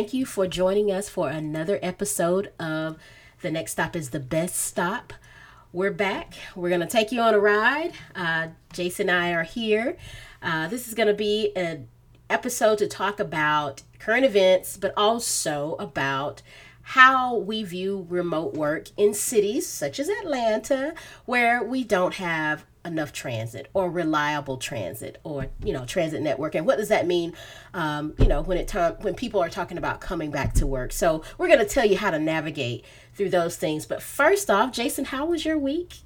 Thank you for joining us for another episode of The Next Stop is the Best Stop. We're back. We're going to take you on a ride. Uh, Jason and I are here. Uh, this is going to be an episode to talk about current events, but also about how we view remote work in cities such as Atlanta, where we don't have enough transit or reliable transit or you know transit network. And what does that mean? Um, you know when it time when people are talking about coming back to work. So we're going to tell you how to navigate through those things. But first off jason how was your week?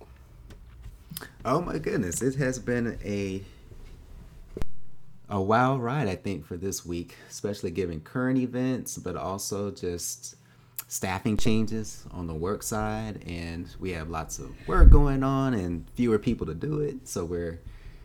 Oh my goodness it has been a a wild ride i think for this week especially given current events but also just staffing changes on the work side and we have lots of work going on and fewer people to do it. So we're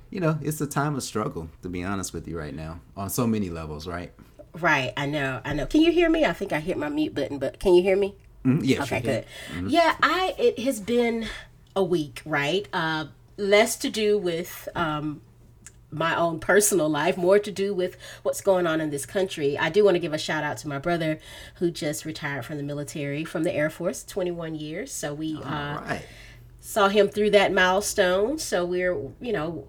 you know it's a time of struggle to be honest with you right now on so many levels right? Right i know i know. Can you hear me? I think i hit my mute button but can you hear me? Mm-hmm. yeah okay good. Mm-hmm. yeah i it has been a week right? Uh less to do with um my own personal life, more to do with what's going on in this country. I do want to give a shout out to my brother who just retired from the military, from the Air Force, 21 years. So we uh, right. saw him through that milestone. So we're, you know,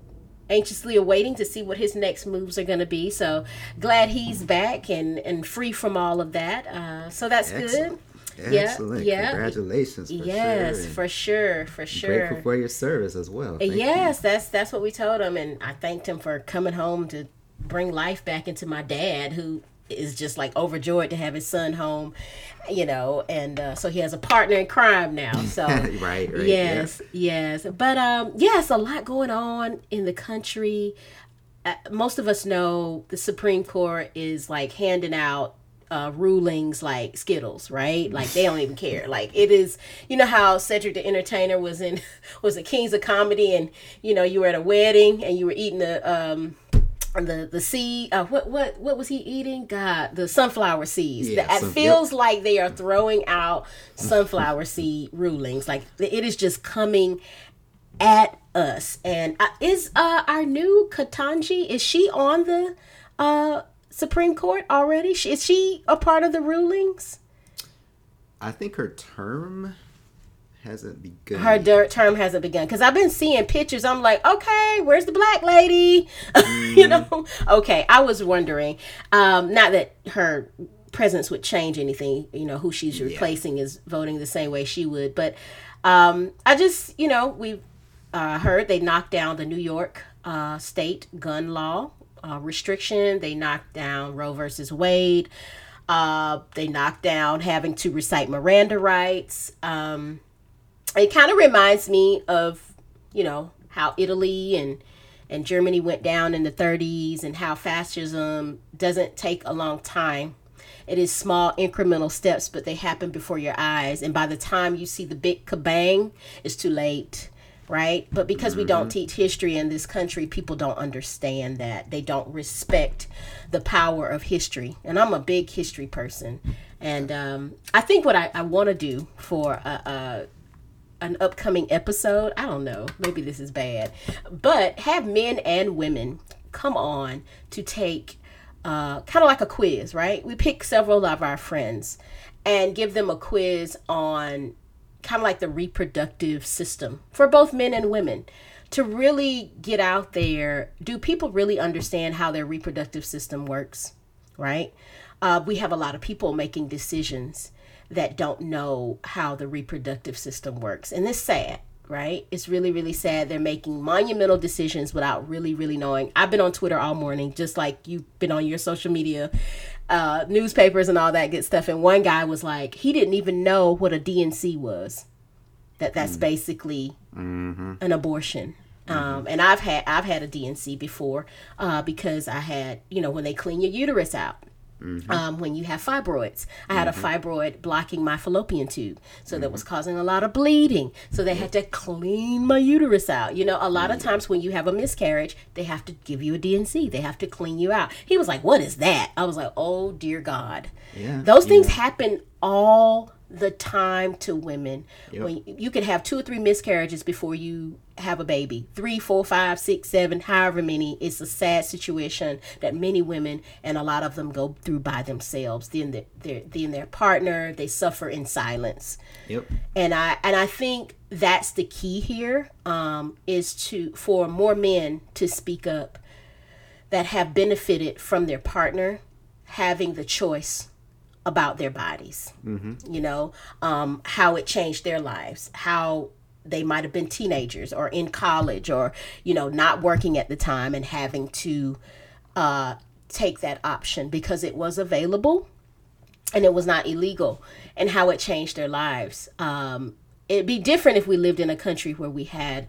anxiously awaiting to see what his next moves are going to be. So glad he's back and, and free from all of that. Uh, so that's Excellent. good. Excellent. Yeah. Congratulations. For yes, sure. for sure, for sure. Grateful for your service as well. Thank yes, you. that's that's what we told him, and I thanked him for coming home to bring life back into my dad, who is just like overjoyed to have his son home, you know, and uh, so he has a partner in crime now. So right, right, yes, yeah. yes, but um, yes, a lot going on in the country. Uh, most of us know the Supreme Court is like handing out uh, rulings like Skittles, right? Like they don't even care. Like it is, you know how Cedric the Entertainer was in was the Kings of Comedy, and you know you were at a wedding and you were eating the um the the seed. Uh, what what what was he eating? God, the sunflower seeds. Yeah, it feels yep. like they are throwing out sunflower seed rulings. Like it is just coming at us. And uh, is uh our new Ketanji is she on the uh Supreme Court already? Is she a part of the rulings? I think her term hasn't begun. Her der- term hasn't begun because I've been seeing pictures. I'm like, okay, where's the black lady? Mm. you know, okay. I was wondering, um, not that her presence would change anything. You know, who she's replacing yeah. is voting the same way she would, but um, I just, you know, we uh, heard they knocked down the New York uh, state gun law uh, restriction. They knocked down Roe versus Wade. Uh, they knocked down having to recite Miranda rights. Um, it kind of reminds me of, you know, how Italy and and Germany went down in the 30s and how fascism doesn't take a long time. It is small incremental steps, but they happen before your eyes. And by the time you see the big kabang, it's too late right? But because mm-hmm. we don't mm-hmm. teach history in this country, people don't understand that. They don't respect the power of history. And I'm a big history person. And um, I think what I, I want to do for a, a an upcoming episode, I don't know, maybe this is bad, but have men and women come on to take uh, kind of like a quiz, right? We pick several of our friends and give them a quiz on kind of like the reproductive system for both men and women. To really get out there do people really understand how their reproductive system works right? Uh, we have a lot of people making decisions that don't know how the reproductive system works and it's sad right it's really really sad they're making monumental decisions without really really knowing i've been on twitter all morning just like you've been on your social media uh, newspapers and all that good stuff. And one guy was like, he didn't even know what a D&C was. That that's mm. basically mm-hmm. an abortion. Mm-hmm. Um, and I've had I've had a D&C before uh, because I had you know when they clean your uterus out. Mm-hmm. Um, when you have fibroids. I had mm-hmm. a fibroid blocking my fallopian tube, so mm-hmm. that was causing a lot of bleeding. So they had to clean my uterus out. You know, a lot of times when you have a miscarriage, they have to give you a D&C. They have to clean you out. He was like, "What is that?" I was like, "Oh dear God." Yeah. Those things happen all the time to women. Yep. when you could have two or three miscarriages before you have a baby. Three four five six seven however many. It's a sad situation that many women and a lot of them go through by themselves. Then their, their then their partner they suffer in silence. Yep. And i and i think that's the key here um, is to for more men to speak up that have benefited from their partner having the choice about their bodies. Mm-hmm. You know, um, how it changed their lives, how they might have been teenagers or in college or, you know, not working at the time and having to uh, take that option because it was available and it was not illegal and how it changed their lives. Um, it'd be different if we lived in a country where we had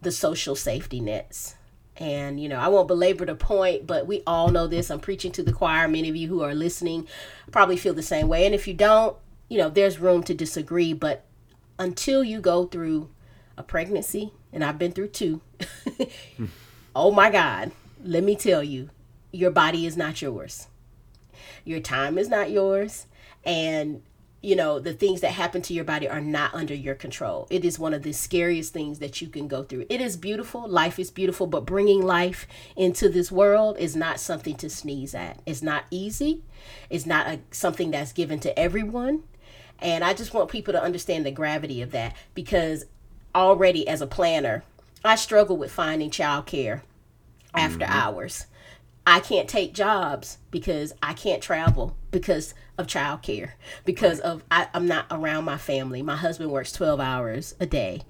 the social safety nets and, you know, I won't belabor the point, but we all know this. I'm preaching to the choir. Many of you who are listening probably feel the same way. And if you don't, you know, there's room to disagree. But until you go through a pregnancy, and I've been through two, oh my God, let me tell you, your body is not yours. Your time is not yours. And you know the things that happen to your body are not under your control. It is one of the scariest things that you can go through. It is beautiful. Life is beautiful but bringing life into this world is not something to sneeze at. It's not easy. It's not a, something that's given to everyone. And i just want people to understand the gravity of that because already as a planner i struggle with finding childcare after mm-hmm. hours I can't take jobs because I can't travel because of childcare, because of I, am not around my family. My husband works 12 hours a day.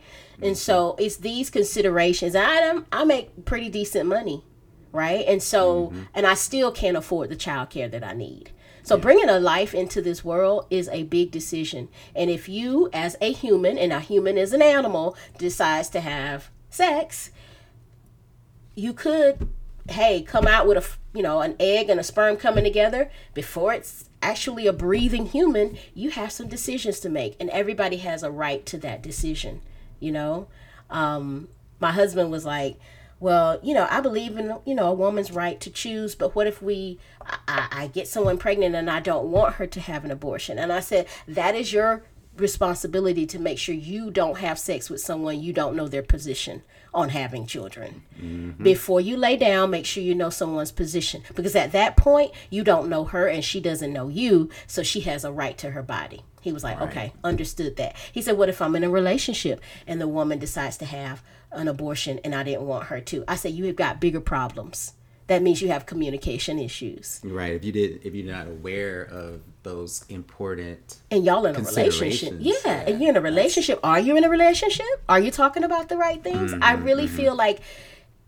And so it's these considerations. I, I make pretty decent money, right? And so, mm-hmm. and I still can't afford the childcare that I need. So bringing a life into this world is a big decision. And if you, as a human, and a human is an animal, decides to have sex, you could hey, come out with a you know an egg and a sperm coming together before it's actually a breathing human, you have some decisions to make, and everybody has a right to that decision. You know, um, my husband was like, well, you know, I believe in you know a woman's right to choose, but what if we I, I get someone pregnant and I don't want her to have an abortion? And I said that is your responsibility to make sure you don't have sex with someone you don't know their position on having children. Mm-hmm. Before you lay down, make sure you know someone's position because at that point, you don't know her and she doesn't know you, so she has a right to her body. He was like, right. okay, understood that. He said, what if I'm in a relationship and the woman decides to have an abortion and I didn't want her to? I said, you have got bigger problems that means you have communication issues. Right. If you did, if you're not aware of those important and y'all in a relationship, yeah, yeah, and you're in a relationship. Are you in a relationship? Are you talking about the right things? Mm-hmm, I really mm-hmm. feel like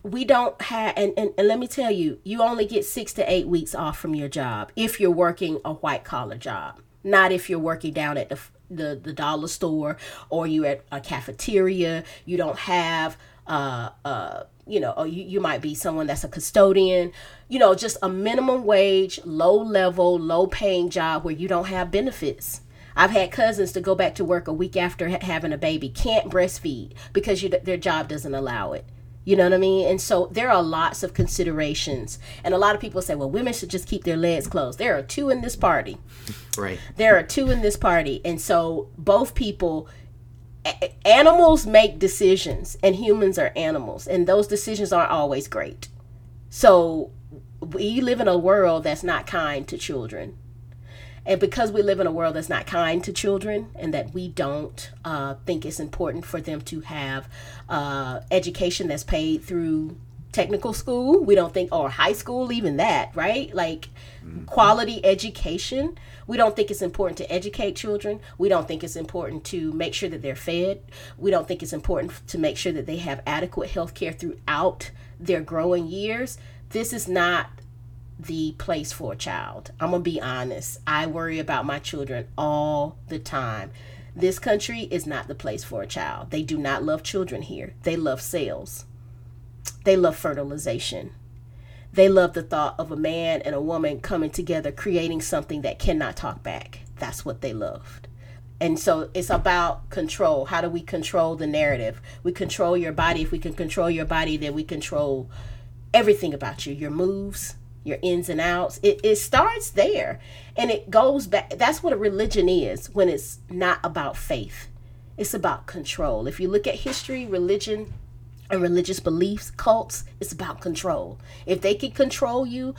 we don't have, and, and and let me tell you, you only get six to eight weeks off from your job if you're working a white collar job, not if you're working down at the the, the dollar store or you're at a cafeteria. You don't have uh uh you know, or you, you might be someone that's a custodian, you know, just a minimum wage, low level, low paying job where you don't have benefits. I've had cousins to go back to work a week after having a baby, can't breastfeed because you, their job doesn't allow it. You know what I mean? And so there are lots of considerations. And a lot of people say, well, women should just keep their legs closed. There are two in this party. Right. There are two in this party. And so both people animals make decisions and humans are animals and those decisions aren't always great. So we live in a world that's not kind to children. And because we live in a world that's not kind to children and that we don't uh, think it's important for them to have uh, education that's paid through technical school we don't think or high school even that right? Like mm-hmm. quality education we don't think it's important to educate children. We don't think it's important to make sure that they're fed. We don't think it's important to make sure that they have adequate health care throughout their growing years. This is not the place for a child. I'm going to be honest. I worry about my children all the time. This country is not the place for a child. They do not love children here. They love sales. They love fertilization. They love the thought of a man and a woman coming together, creating something that cannot talk back. That's what they loved. And so it's about control. How do we control the narrative? We control your body. If we can control your body, then we control everything about you your moves, your ins and outs. It, it starts there and it goes back. That's what a religion is when it's not about faith, it's about control. If you look at history, religion, and religious beliefs, cults, it's about control. If they can control you,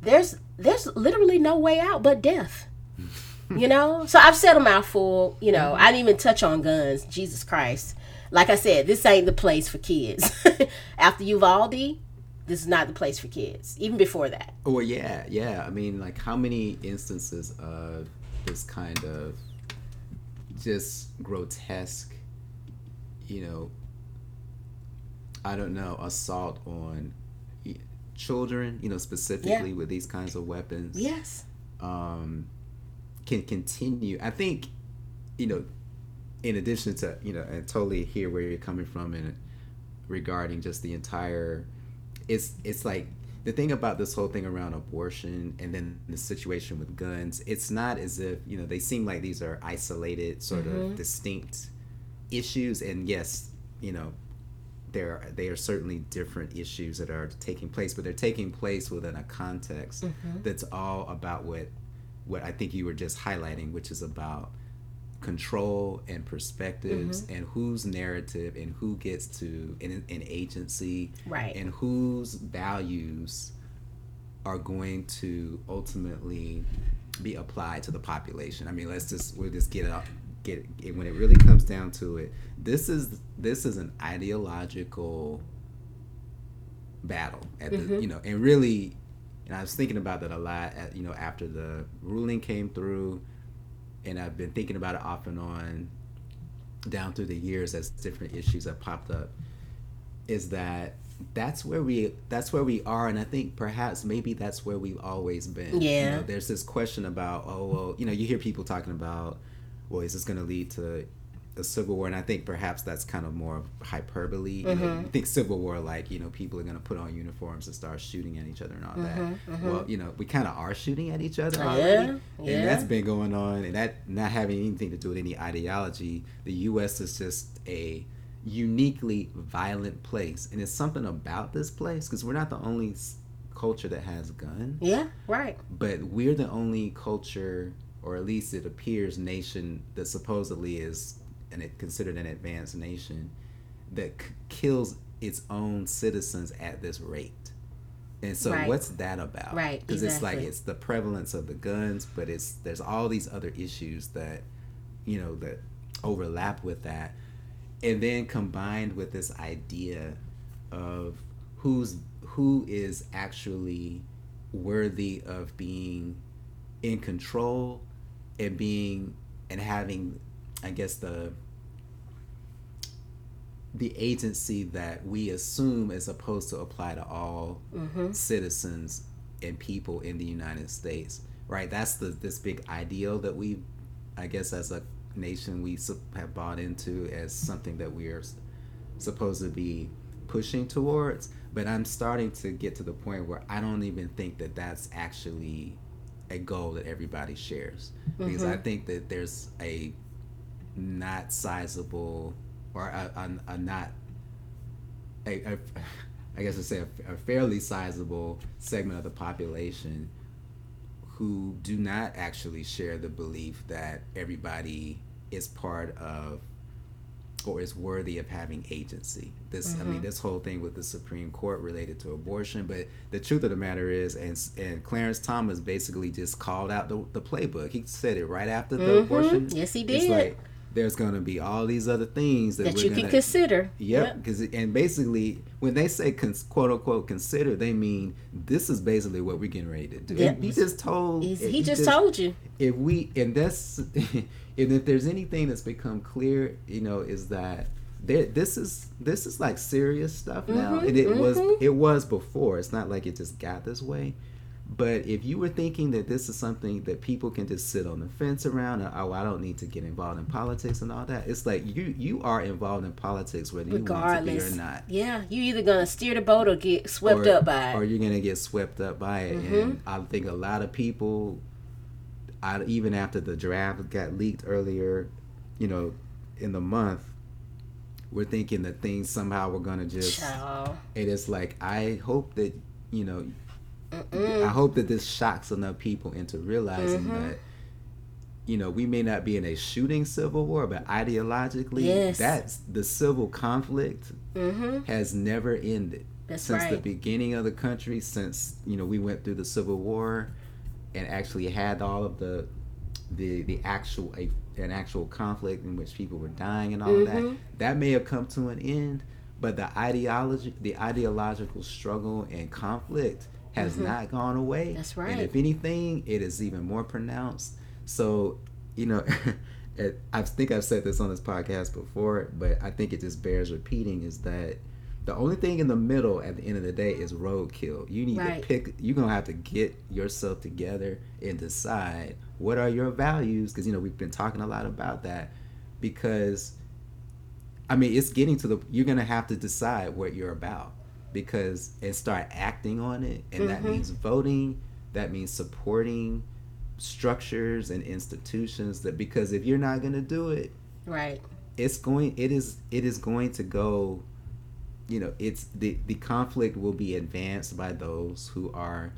there's there's literally no way out but death. you know? So I've said a mouthful, you know, I didn't even touch on guns. Jesus Christ. Like I said, this ain't the place for kids. After Uvalde, this is not the place for kids. Even before that. Oh yeah, yeah. I mean, like how many instances of this kind of just grotesque, you know, I don't know, assault on children, you know, specifically Yeah. with these kinds of weapons. Yes. um, can continue. I think, you know, in addition to you know, and totally hear where you're coming from and regarding just the entire, it's it's like the thing about this whole thing around abortion and then the situation with guns. It's not as if you know they seem like these are isolated, sort of distinct issues, and yes, you know. There, they are certainly different issues that are taking place, but they're taking place within a context mm-hmm. that's all about what what I think you were just highlighting, which is about control and perspectives mm-hmm. and whose narrative and who gets to an, an agency Right. and whose values are going to ultimately be applied to the population. I mean, let's just we'll just get up get it, when it really comes down to it. This is this is an ideological battle at the mm-hmm. you know and really and I was thinking about that a lot at, you know after the ruling came through and I've been thinking about it off and on down through the years as different issues have popped up is that that's where we that's where we are and I think perhaps maybe that's where we've always been. You Yeah. know, there's this question about oh well, you know, you hear people talking about well, is this going to lead to a civil war? And I think perhaps that's kind of more of hyperbole. You know, mm-hmm. you think civil war like you know people are going to put on uniforms and start shooting at each other and all that. Mm-hmm, mm-hmm. Well, you know, we kind of are shooting at each other already, Yeah, yeah. and that's been going on, and that not having anything to do with any ideology. The U.S. is just a uniquely violent place, and it's something about this place because we're not the only culture that has guns Yeah, right. but we're the only culture, or at least it appears, nation that supposedly is and it considered an advanced nation that c- kills its own citizens at this rate. And so, Right. what's that about? Right, Because it's like it's the prevalence of the guns, but it's there's all these other issues that you know that overlap with that, and then combined with this idea of who's who is actually worthy of being in control and being and having i guess the the agency that we assume is supposed to apply to all mm-hmm. citizens and people in the united states right? That's the this big ideal that we i guess as a nation we have bought into as something that we are supposed to be pushing towards. But i'm starting to get to the point where i don't even think that that's actually a goal that everybody shares. Because i mm-hmm. think that there's a not sizable or a, a, a not a, a I guess I say a, a fairly sizable segment of the population who do not actually share the belief that everybody is part of or is worthy of having agency. This, I mean, mm-hmm. this whole thing with the Supreme Court related to abortion. But the truth of the matter is, and and Clarence Thomas basically just called out the, the playbook. He said it right after the mm-hmm. abortion. Yes, he It's did. like there's going to be all these other things that, That you gonna, can consider. Yep, because and basically when they say cons, quote unquote consider, they mean this is basically what we're getting ready to do. Yep. He just told. He's, he just told you. If we and that's and if there's anything that's become clear, you know, is that there this is this is like serious stuff now, Mhm, and it was mhm. it was before. It's not like it just got this way. But if you were thinking that this is something that people can just sit on the fence around, and, oh, I don't need to get involved in politics and all that, it's like you you are involved in politics whether you want to be or not. Yeah, you either gonna steer the boat or get swept or, up by it, or you're gonna get swept up by it. Mm-hmm. And I think a lot of people, I, even after the draft got leaked earlier, you know, in the month, we're thinking that things somehow were gonna just. And it's like I hope that you know I hope that this shocks enough people into realizing Mm-hmm. that you know we may not be in a shooting civil war, but ideologically, Yes. that's the civil conflict has never ended Mm-hmm. That's since the beginning of the country. Since you know we went through the civil war and actually had all of the the the actual a, an actual conflict in which people were dying and all Mm-hmm. that that may have come to an end but the ideology the ideological struggle and conflict has not gone away Mm-hmm. That's and if anything it is even more pronounced so you know i think i've said this on this podcast before but i think it just bears repeating is that the only thing in the middle at the end of the day is roadkill. You need Right. to pick. You're gonna have to get yourself together and decide what are your values. Because you know we've been talking a lot about that. Because, I mean, it's getting to the. You're gonna have to decide what you're about. Because and start acting on it, and that mm-hmm. means voting. That means supporting structures and institutions. That because if you're not gonna do it, Right. it's going it is it is going to go you know it's the the conflict will be advanced by those who are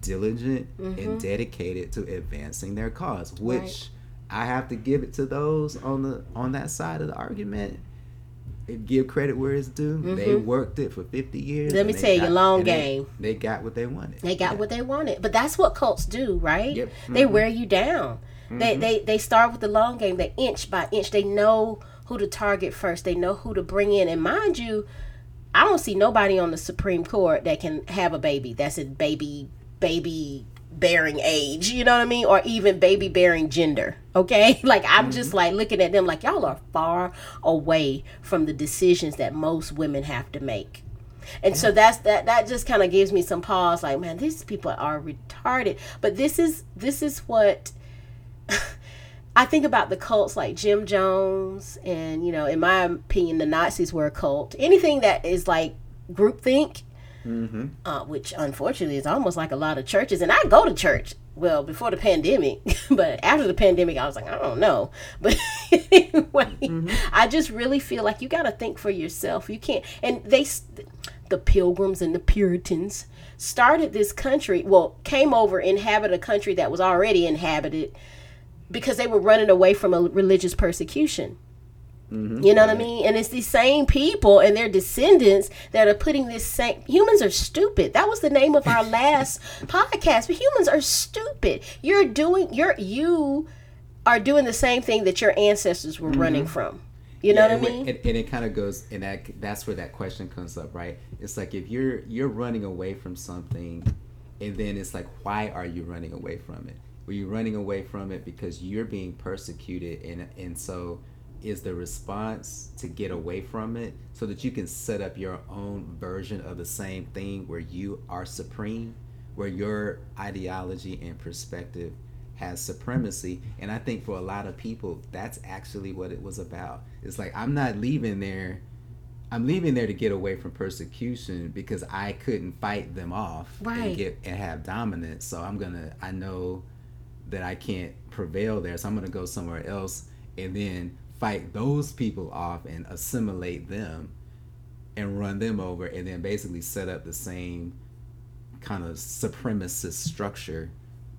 diligent and mm-hmm. dedicated to advancing their cause which Right. i have to give it to those on the on that side of the argument give credit where it's due they mm-hmm. worked it for 50 years Let me they tell you, got- long and they- game. they, got what they wanted They got Yeah. what they wanted. But that's what cults do, right? Yep. They Mhm. wear you down. They, mm-hmm. they they start with the long game. They inch by inch. They know who to target first. They know who to bring in. And mind you, I don't see nobody on the Supreme Court that can have a baby. That's a baby baby bearing age. You know what I mean? Or even baby bearing gender. Okay? Like I'm just mm-hmm. like looking at them like y'all are far away from the decisions that most women have to make. And so mm-hmm. that's that that just kind of gives me some pause like man these people are retarded but this is this is what I think about the cults like Jim Jones and you know in my opinion the Nazis were a cult. Anything that is like groupthink mm-hmm. uh, which unfortunately is almost like a lot of churches and I go to church well before the pandemic but after the pandemic I was like I don't know. But anyway I just really feel like you got to think for yourself. You can't and they the pilgrims and the puritans started this country well came over inhabited a country that was already inhabited because they were running away from a religious persecution mm-hmm. you know what I mean? And it's these same people and their descendants that are putting this same humans are stupid. That was the name of our last podcast. But humans are stupid. You're doing you're you are doing the same thing that your ancestors were running mm-hmm. from. You know Yeah, what I mean? And, and it kind of goes, and that that's where that question comes up, right? It's like if you're you're running away from something, and then it's like, why are you running away from it? Were you running away from it because you're being persecuted, and and so is the response to get away from it so that you can set up your own version of the same thing where you are supreme, where your ideology and perspective has supremacy. And I think for a lot of people, that's actually what it was about. It's like, I'm not leaving there. I'm leaving there to get away from persecution because I couldn't fight them off Right. and get and have dominance. So I'm gonna. I know that I can't prevail there, so I'm gonna go somewhere else and then fight those people off and assimilate them and run them over, and then basically set up the same kind of supremacist structure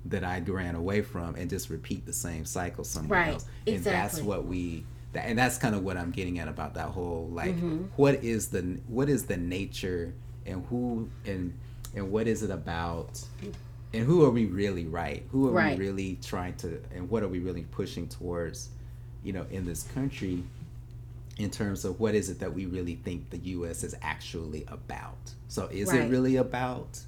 that I ran away from and just repeat the same cycle somewhere Right, else. And that's what we that, and that's kind of what I'm getting at about that whole like Mm-hmm. what is the what is the nature and who and and what is it about and who are we really right? Who are Right. we really trying to and what are we really pushing towards, you know, in this country in terms of what is it that we really think the US is actually about. So is Right. it really about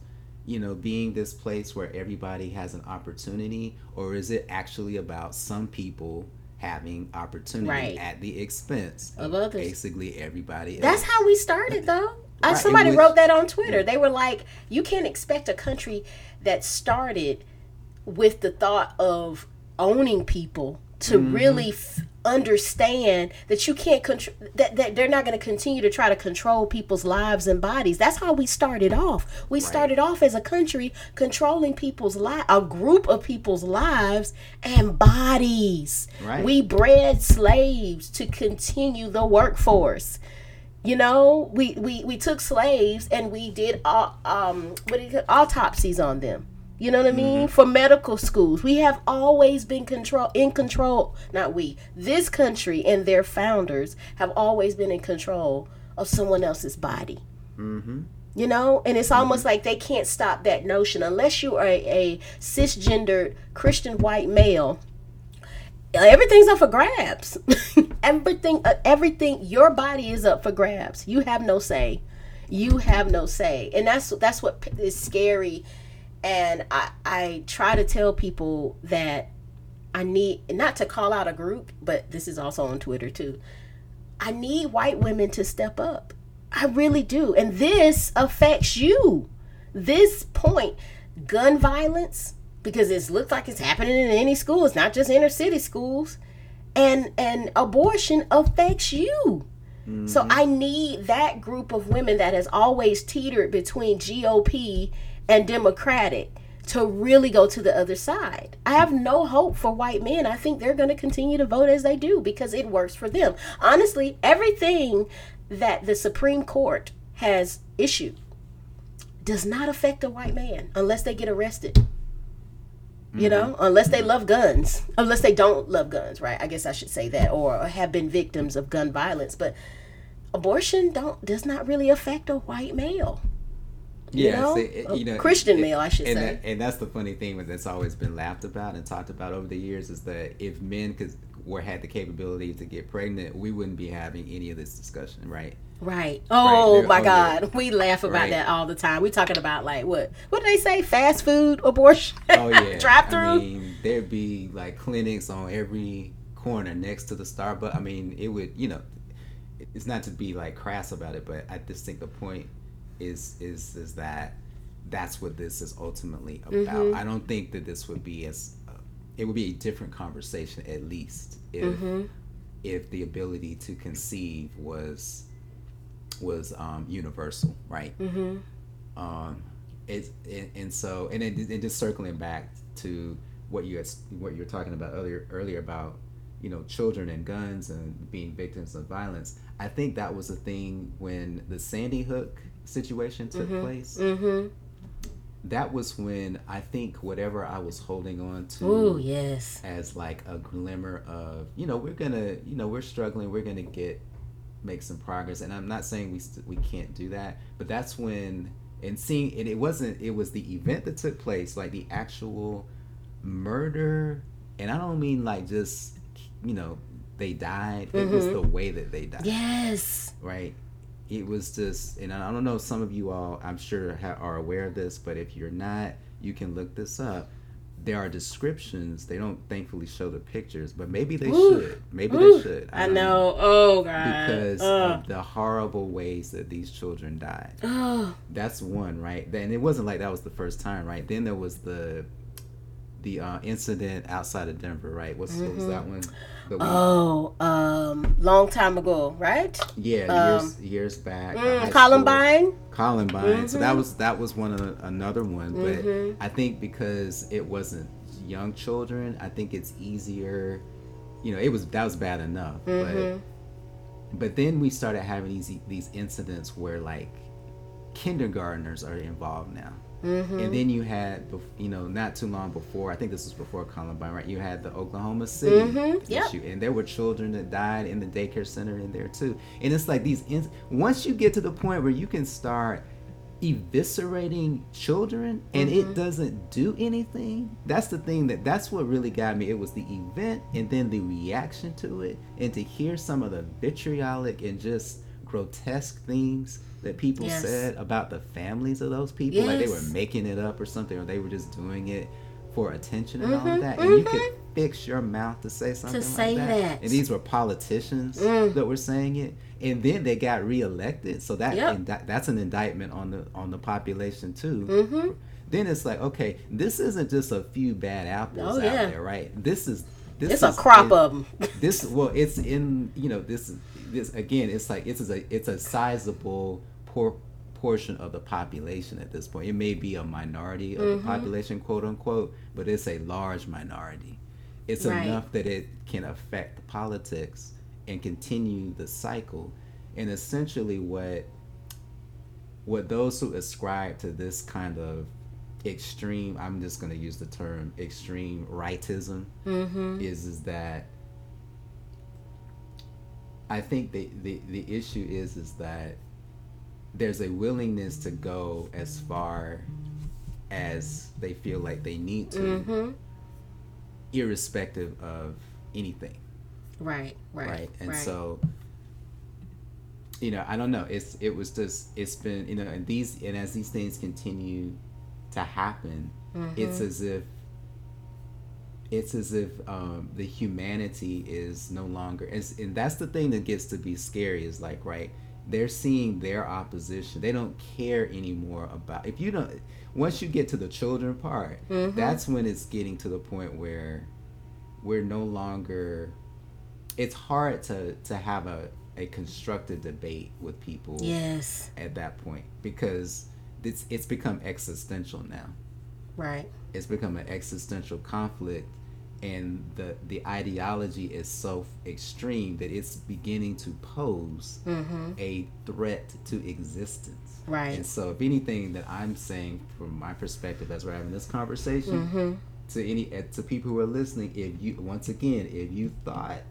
you know being this place where everybody has an opportunity or is it actually about some people having opportunity Right. at the expense Of of, others. basically everybody That's how we started, though. Uh, Right, somebody which- wrote that on Twitter. They were like, "You can't expect a country that started with the thought of owning people to Mm-hmm. really f- understand that you can't control that, that they're not going to continue to try to control people's lives and bodies. That's how we started off. We started off as a country controlling people's lives, a group of people's lives and bodies. Right. We bred slaves to continue the workforce You know, we we we took slaves and we did uh, um what do you autopsies on them. You know what I mean? For medical schools, we have always been control in control. Not we. This country and their founders have always been in control of someone else's body. Mm-hmm. You know, and it's almost like they can't stop that notion unless you are a, a cisgendered Christian white male. Everything's up for grabs. everything, uh, everything. Your body is up for grabs. You have no say. You have no say, and that's that's what is scary. And I I try to tell people that I need not to call out a group, but this is also on Twitter too. I need white women to step up. I really do. And this affects you. This point, gun violence, because it looks like it's happening in any school. It's not just inner city schools. And and abortion affects you. So mm-hmm. I need that group of women that has always teetered between GOP and Democratic to really go to the other side. I have no hope for white men. I think they're going to continue to vote as they do because it works for them. Honestly, everything that the Supreme Court has issued does not affect a white man unless they get arrested. You know, mm-hmm. unless they love guns, unless they don't love guns, right? I guess I should say that, or have been victims of gun violence. But abortion don't does not really affect a white male. You know? it- you know, Christian it- male, I should and say. That, and that's the funny thing that's always been laughed about and talked about over the years is that if men could were had the capability to get pregnant, we wouldn't be having any of this discussion, right? Right. Oh my God, we laugh about Right. that all the time. We talking about like what? What do they say? Fast food abortion? Oh yeah, Drive I through. mean, there'd be like clinics on every corner next to the Starbucks. I mean, it would, you know, it's not to be like crass about it, but I just think the point is is is that that's what this is ultimately about. Mm-hmm. I don't think that this would be as uh, it would be a different conversation at least if Mm-hmm. if the ability to conceive was was um, universal, right? mm-hmm. um it's and, and so and then and just circling back to what you had, what you were talking about earlier earlier about you know children and guns and being victims of violence i think that was a thing when the sandy hook situation took place Mm-hmm. that was when i think whatever i was holding on to Oh yes. as like a glimmer of you know we're gonna you know we're struggling we're gonna get make some progress and i'm not saying we st- we can't do that but that's when and seeing and it wasn't it was the event that took place like the actual murder and i don't mean like just you know they died it was mm-hmm. the way that they died Yes. right? It was just, and I don't know, some of you all, I'm sure, ha- are aware of this, but if you're not, you can look this up. There are descriptions. They don't thankfully show the pictures, but maybe they Ooh. should. Maybe Ooh, they should. I don't know. Oh God. Because Ugh. of the horrible ways that these children died. oh. That's one, right? And it wasn't like that was the first time, right? Then there was the the uh, incident outside of Denver, right? What's what was that one? The one- Oh. Um. Long time ago, right? yeah, um, years years back. Mm, Columbine. school- Columbine. So Mm-hmm. that was that was one of the, another one, but I think because it wasn't young children, I think it's easier. You know, it was that was bad enough, Mm-hmm. but but then we started having these these incidents where like kindergartners are involved now. Mm-hmm. And then you had, you know, not too long before, I think this was before Columbine, right? You had the Oklahoma City Mhm, yep. issue, and there were children that died in the daycare center in there too. And it's like these, once you get to the point where you can start eviscerating children and Mm-hmm. it doesn't do anything, that's the thing that that's what really got me. It was the event and then the reaction to it, and to hear some of the vitriolic and just grotesque things that people Yes. said about the families of those people, like they were making it up or something, or they were just doing it for attention and all Mhm, of that. And you could fix your mouth to say something say like that. that. And these were politicians Mm. that were saying it, and then they got reelected. So that Yep. indi- that's an indictment on the on the population too. Mm-hmm. Then it's like, okay, this isn't just a few bad apples Oh, out yeah. there, right? This is this It's a crop in- of them. this well it's in you know this this again it's like it's a it's a sizable por- portion of the population at this point it may be a minority of Mm-hmm. the population quote unquote but it's a large minority it's Right. enough that it can affect politics and continue the cycle And essentially, what what those who ascribe to this kind of extreme i'm just going to use the term extreme rightism Mm-hmm. is is that i think the, the the issue is is that there's a willingness to go as far as they feel like they need to Mm-hmm. irrespective of anything Right. Right. right, and right. so you know i don't know it's it was just it's been you know and these and as these things continue to happen it's Mm-hmm. as if it's as if um, the humanity is no longer and that's the thing that gets to be scary is like right they're seeing their opposition they don't care anymore about if you don't once you get to the children part Mm-hmm. that's when it's getting to the point where we're no longer it's hard to to have a a constructive debate with people Yes. at that point because it's it's become existential now Right. it's become an existential conflict and the the ideology is so extreme that it's beginning to pose Mm-hmm. a threat to existence Right. and so if anything that i'm saying from my perspective as we're having this conversation Mm-hmm. to any eh, to people who are listening if you once again if you thought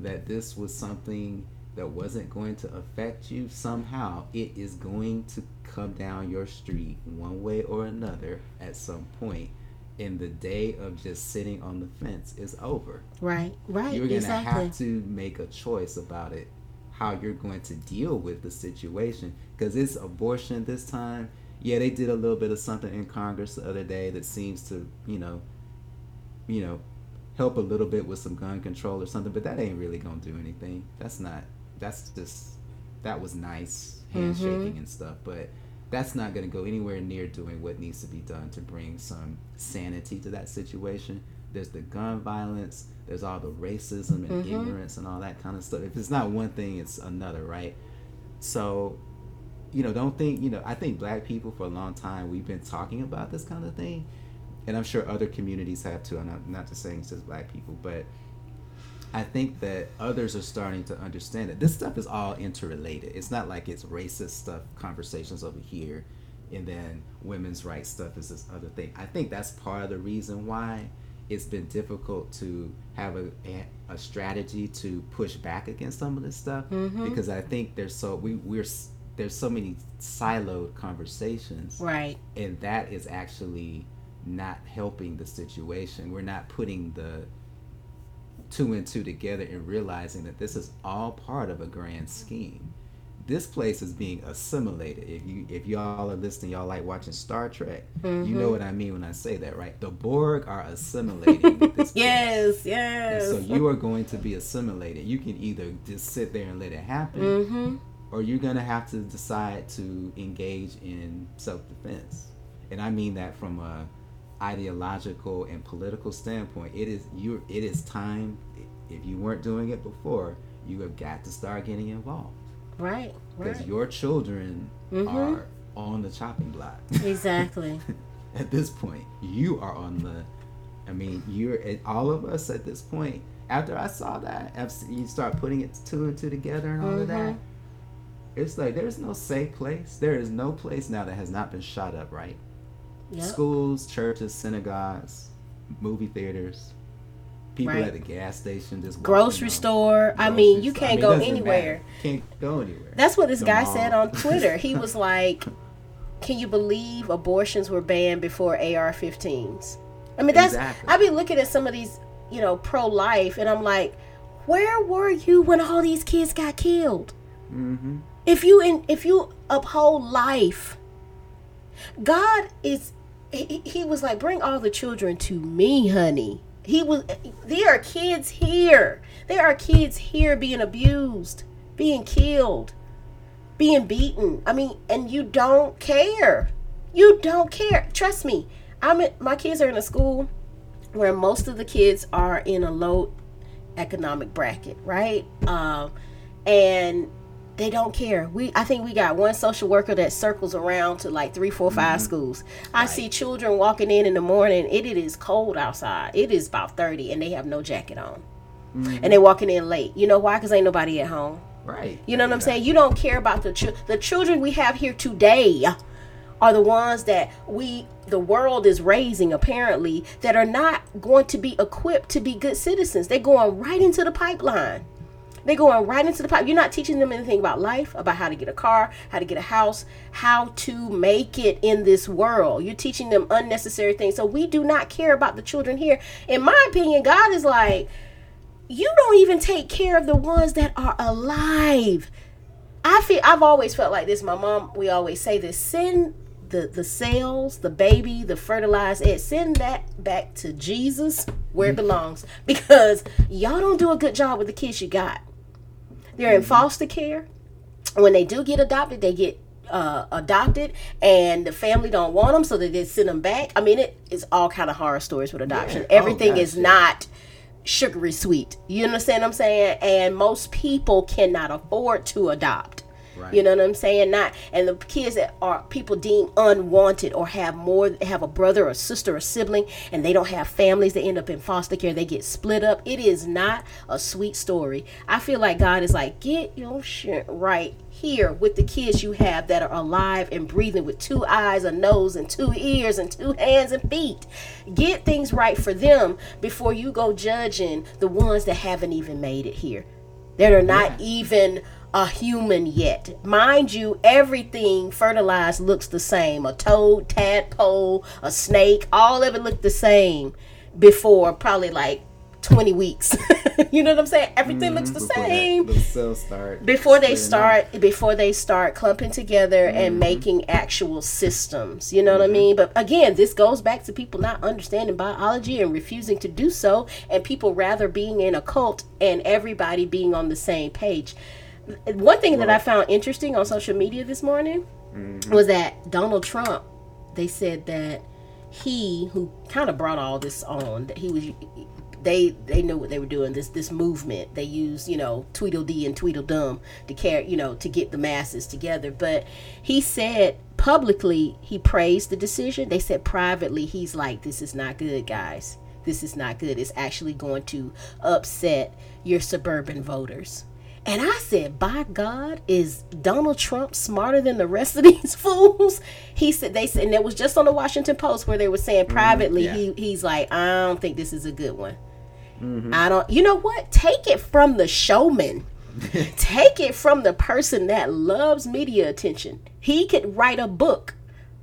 that this was something that wasn't going to affect you somehow it is going to come down your street one way or another at some point and the day of just sitting on the fence is over Right. Right. you're gonna exactly. have to make a choice about it how you're going to deal with the situation because it's abortion this time yeah they did a little bit of something in congress the other day that seems to you know you know help a little bit with some gun control or something but that ain't really gonna do anything that's not that's just that was nice mm-hmm. handshaking and stuff but that's not going to go anywhere near doing what needs to be done to bring some sanity to that situation. There's the gun violence there's all the racism and mm-hmm. ignorance and all that kind of stuff. If it's not one thing it's another right? So you know don't think you know i think black people for a long time we've been talking about this kind of thing and i'm sure other communities have too. I'm not, not just saying it's just black people but I think that others are starting to understand that this stuff is all interrelated. It's not like it's racist stuff, conversations over here, and then women's rights stuff is this other thing. I think that's part of the reason why it's been difficult to have a, a, strategy to push back against some of this stuff mm-hmm. because I think there's so we we're there's so many siloed conversations Right. and that is actually not helping the situation. We're not putting the two and two together and realizing that this is all part of a grand scheme. This place is being assimilated. If you if y'all are listening, y'all like watching Star Trek, you know what I mean when I say that, right? The Borg are assimilating this place. Yes. And Yes. so you are going to be assimilated. You can either just sit there and let it happen, mm-hmm. or you're gonna have to decide to engage in self-defense and i mean that from a ideological and political standpoint it is you it is time if you weren't doing it before you have got to start getting involved Right. because Right. your children Mhm. are on the chopping block Exactly. at this point you are on the i mean you're all of us at this point after i saw that after you start putting it two and two together and all of that Mhm. it's like there's no safe place there is no place now that has not been shot up right Yep. schools churches synagogues movie theaters people Right. at the gas station just Grocery store. I grocery mean, you can't I mean, go anywhere. matter. can't go anywhere That's what this The guy mall. said on Twitter. He was like, "Can you believe abortions were banned before AR-15s?" I mean, that's Exactly. I be looking at some of these, you know, pro-life, and I'm like, "Where were you when all these kids got killed? mm-hmm. If you in, if you uphold life, God is." He, he was like, "Bring all the children to me, honey." He was. There are kids here. There are kids here being abused, being killed being beaten. I mean, and you don't care. You don't care. Trust me. I'm in, my kids are in a school where most of the kids are in a low economic bracket, right? Um, and they don't care. We I think we got one social worker that circles around to like three, four, five mm-hmm. schools. I see children walking in in the morning. It, it is cold outside. It is about thirty, and they have no jacket on, mm-hmm. and they're walking in late. You know why? Because ain't nobody at home. Right. You know what I'm saying? You don't care about the. The children we have here today are the ones that we the world is raising apparently that are not going to be equipped to be good citizens. They're going right into the pipeline. They're going right into the pipe. You're not teaching them anything about life, about how to get a car, how to get a house, how to make it in this world. You're teaching them unnecessary things. So we do not care about the children here. In my opinion, God is like, you don't even take care of the ones that are alive. I feel I've always felt like this. My mom, we always say this: send the the cells, the baby, the fertilized egg, send that back to Jesus where it mm. belongs because y'all don't do a good job with the kids you got. They're in foster care. When they do get adopted, they get uh, adopted, and the family don't want them, so they just send them back. I mean, it is all kind of horror stories with adoption. Yeah. Oh, Everything gosh, is yeah. not sugary sweet. You understand what I'm saying? And most people cannot afford to adopt. Right. You know what I'm saying? Not and the kids that are people deem unwanted or have more have a brother or sister or sibling and they don't have families, they end up in foster care, they get split up. It is not a sweet story. I feel like God is like, get your shit right here with the kids you have that are alive and breathing with two eyes, a nose, and two ears, and two hands and feet. Get things right for them before you go judging the ones that haven't even made it here, that are not even a human yet. Mind you, everything fertilized looks the same. A toad, tadpole, a snake, all of it looked the same before probably like 20 weeks. you know what I'm saying? Everything looks the Mm-hmm. Before that- same the cells start before they splitting up. start before they start clumping together Mm-hmm. and making actual systems you know what i mean but again this goes back to people not understanding biology and refusing to do so and people rather being in a cult and everybody being on the same page one thing that i found interesting on social media this morning Mm-hmm. was that donald trump they said that he who kind of brought all this on that he was they they knew what they were doing this this movement. They used you know tweedledee and tweedledum to carry you know to get the masses together. But he said publicly he praised the decision. They said privately he's like this is not good guys. This is not good. It's actually going to upset your suburban voters and I said, by God, is Donald Trump smarter than the rest of these fools? He said they said and it was just on the Washington Post where they were saying mm-hmm. privately, yeah. he he's like, I don't think this is a good one. Mm-hmm. I don't you know what? Take it from the showman. Take it from the person that loves media attention. He could write a book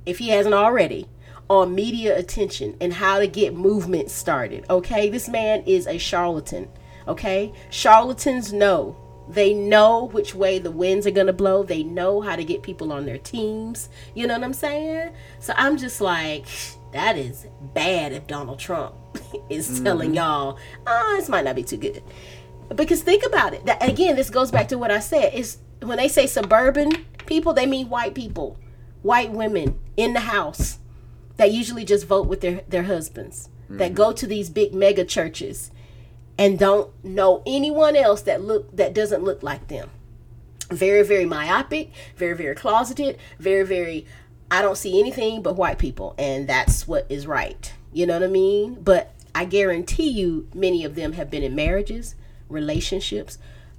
if he hasn't already on media attention and how to get movement started. Okay? This man is a charlatan. Okay? Charlatans know. They know which way the winds are going to blow. They know how to get people on their teams. You know what I'm saying? So I'm just like, that is bad if Donald Trump is mm-hmm. telling y'all, oh, this might not be too good. Because think about it. That, again, this goes back to what I said. Is when they say suburban people, they mean white people, white women in the house that usually just vote with their, their husbands, that mm-hmm. go to these big mega churches and don't know anyone else that look that doesn't look like them. Very, very myopic, very, very closeted, very, very I don't see anything but white people, and that's what is right. You know what I mean? But I guarantee you, many of them have been in marriages, relationships,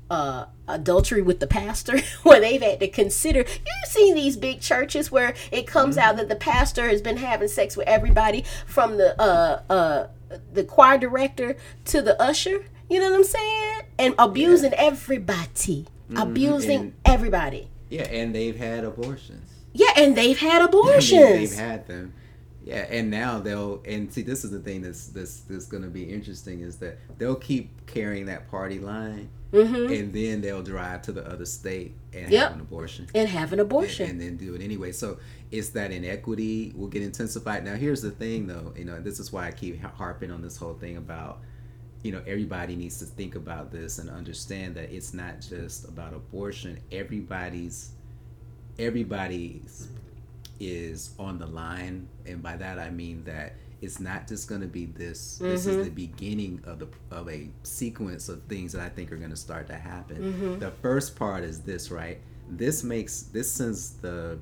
uh, adultery with the pastor, where they've had to consider. You've seen these big churches where it comes out that the pastor has been having sex with everybody from the uh, uh, the choir director to the usher. You know what I'm saying? And abusing everybody, mm-hmm. abusing and- everybody. Yeah, and they've had abortions. Yeah, and they've had I mean, abortions. they've had them. Yeah, and now they'll and see this is the thing that's that's that's going to be interesting is that they'll keep carrying that party line, and then they'll drive to the other state and Mm-hmm. Yep. have an abortion. and have an abortion. and, and then do it anyway. So it's that inequity will get intensified. Now, here's the thing, though. You know, this is why I keep harping on this whole thing about, you know, everybody needs to think about this and understand that it's not just about abortion. Everybody's, everybody's is on the line, and by that I mean that it's not just going to be this. This is the mm-hmm. beginning of the of a sequence of things that I think are going to start to happen. Mm-hmm. The first part is this, right? This makes this sends the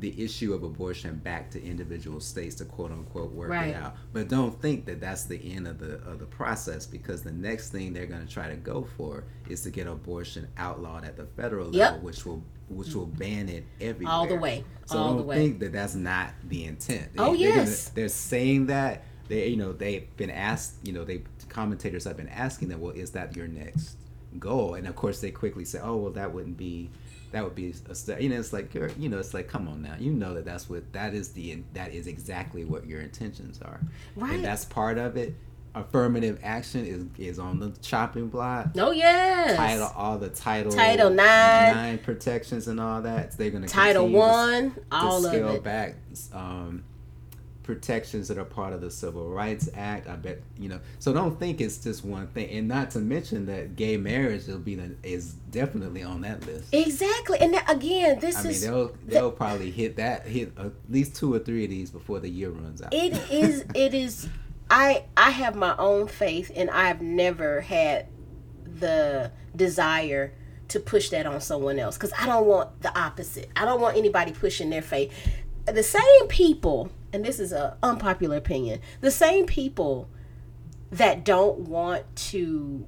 the issue of abortion back to individual states to quote unquote work Right. it out. But don't think that that's the end of the of the process because the next thing they're going to try to go for is to get abortion outlawed at the federal level, Yep. which will which will ban it everywhere. All the way. So All don't the way. think that that's not the intent. Oh, they're gonna- yes. they're saying that they you know they've been asked you know they commentators have been asking them well is that your next goal and of course they quickly say oh well that wouldn't be that would be a step you know it's like you're you know it's like come on now you know that that's what that is the that is exactly what your intentions are Right. and that's part of it affirmative action is is on the chopping block Oh yes. title all the title Title nine. nine protections and all that they're going to Title one, all to of scale it. back um, protections that are part of the Civil Rights Act. I bet you know. So don't think it's just one thing, and not to mention that gay marriage will be the, is definitely on that list. Exactly, and that, again, this I mean, is they'll they'll probably hit that hit at least two or three of these before the year runs out. it is it is i i have my own faith and i've never had the desire to push that on someone else because i don't want the opposite. I don't want anybody pushing their faith. The same people and this is a unpopular opinion the same people that don't want to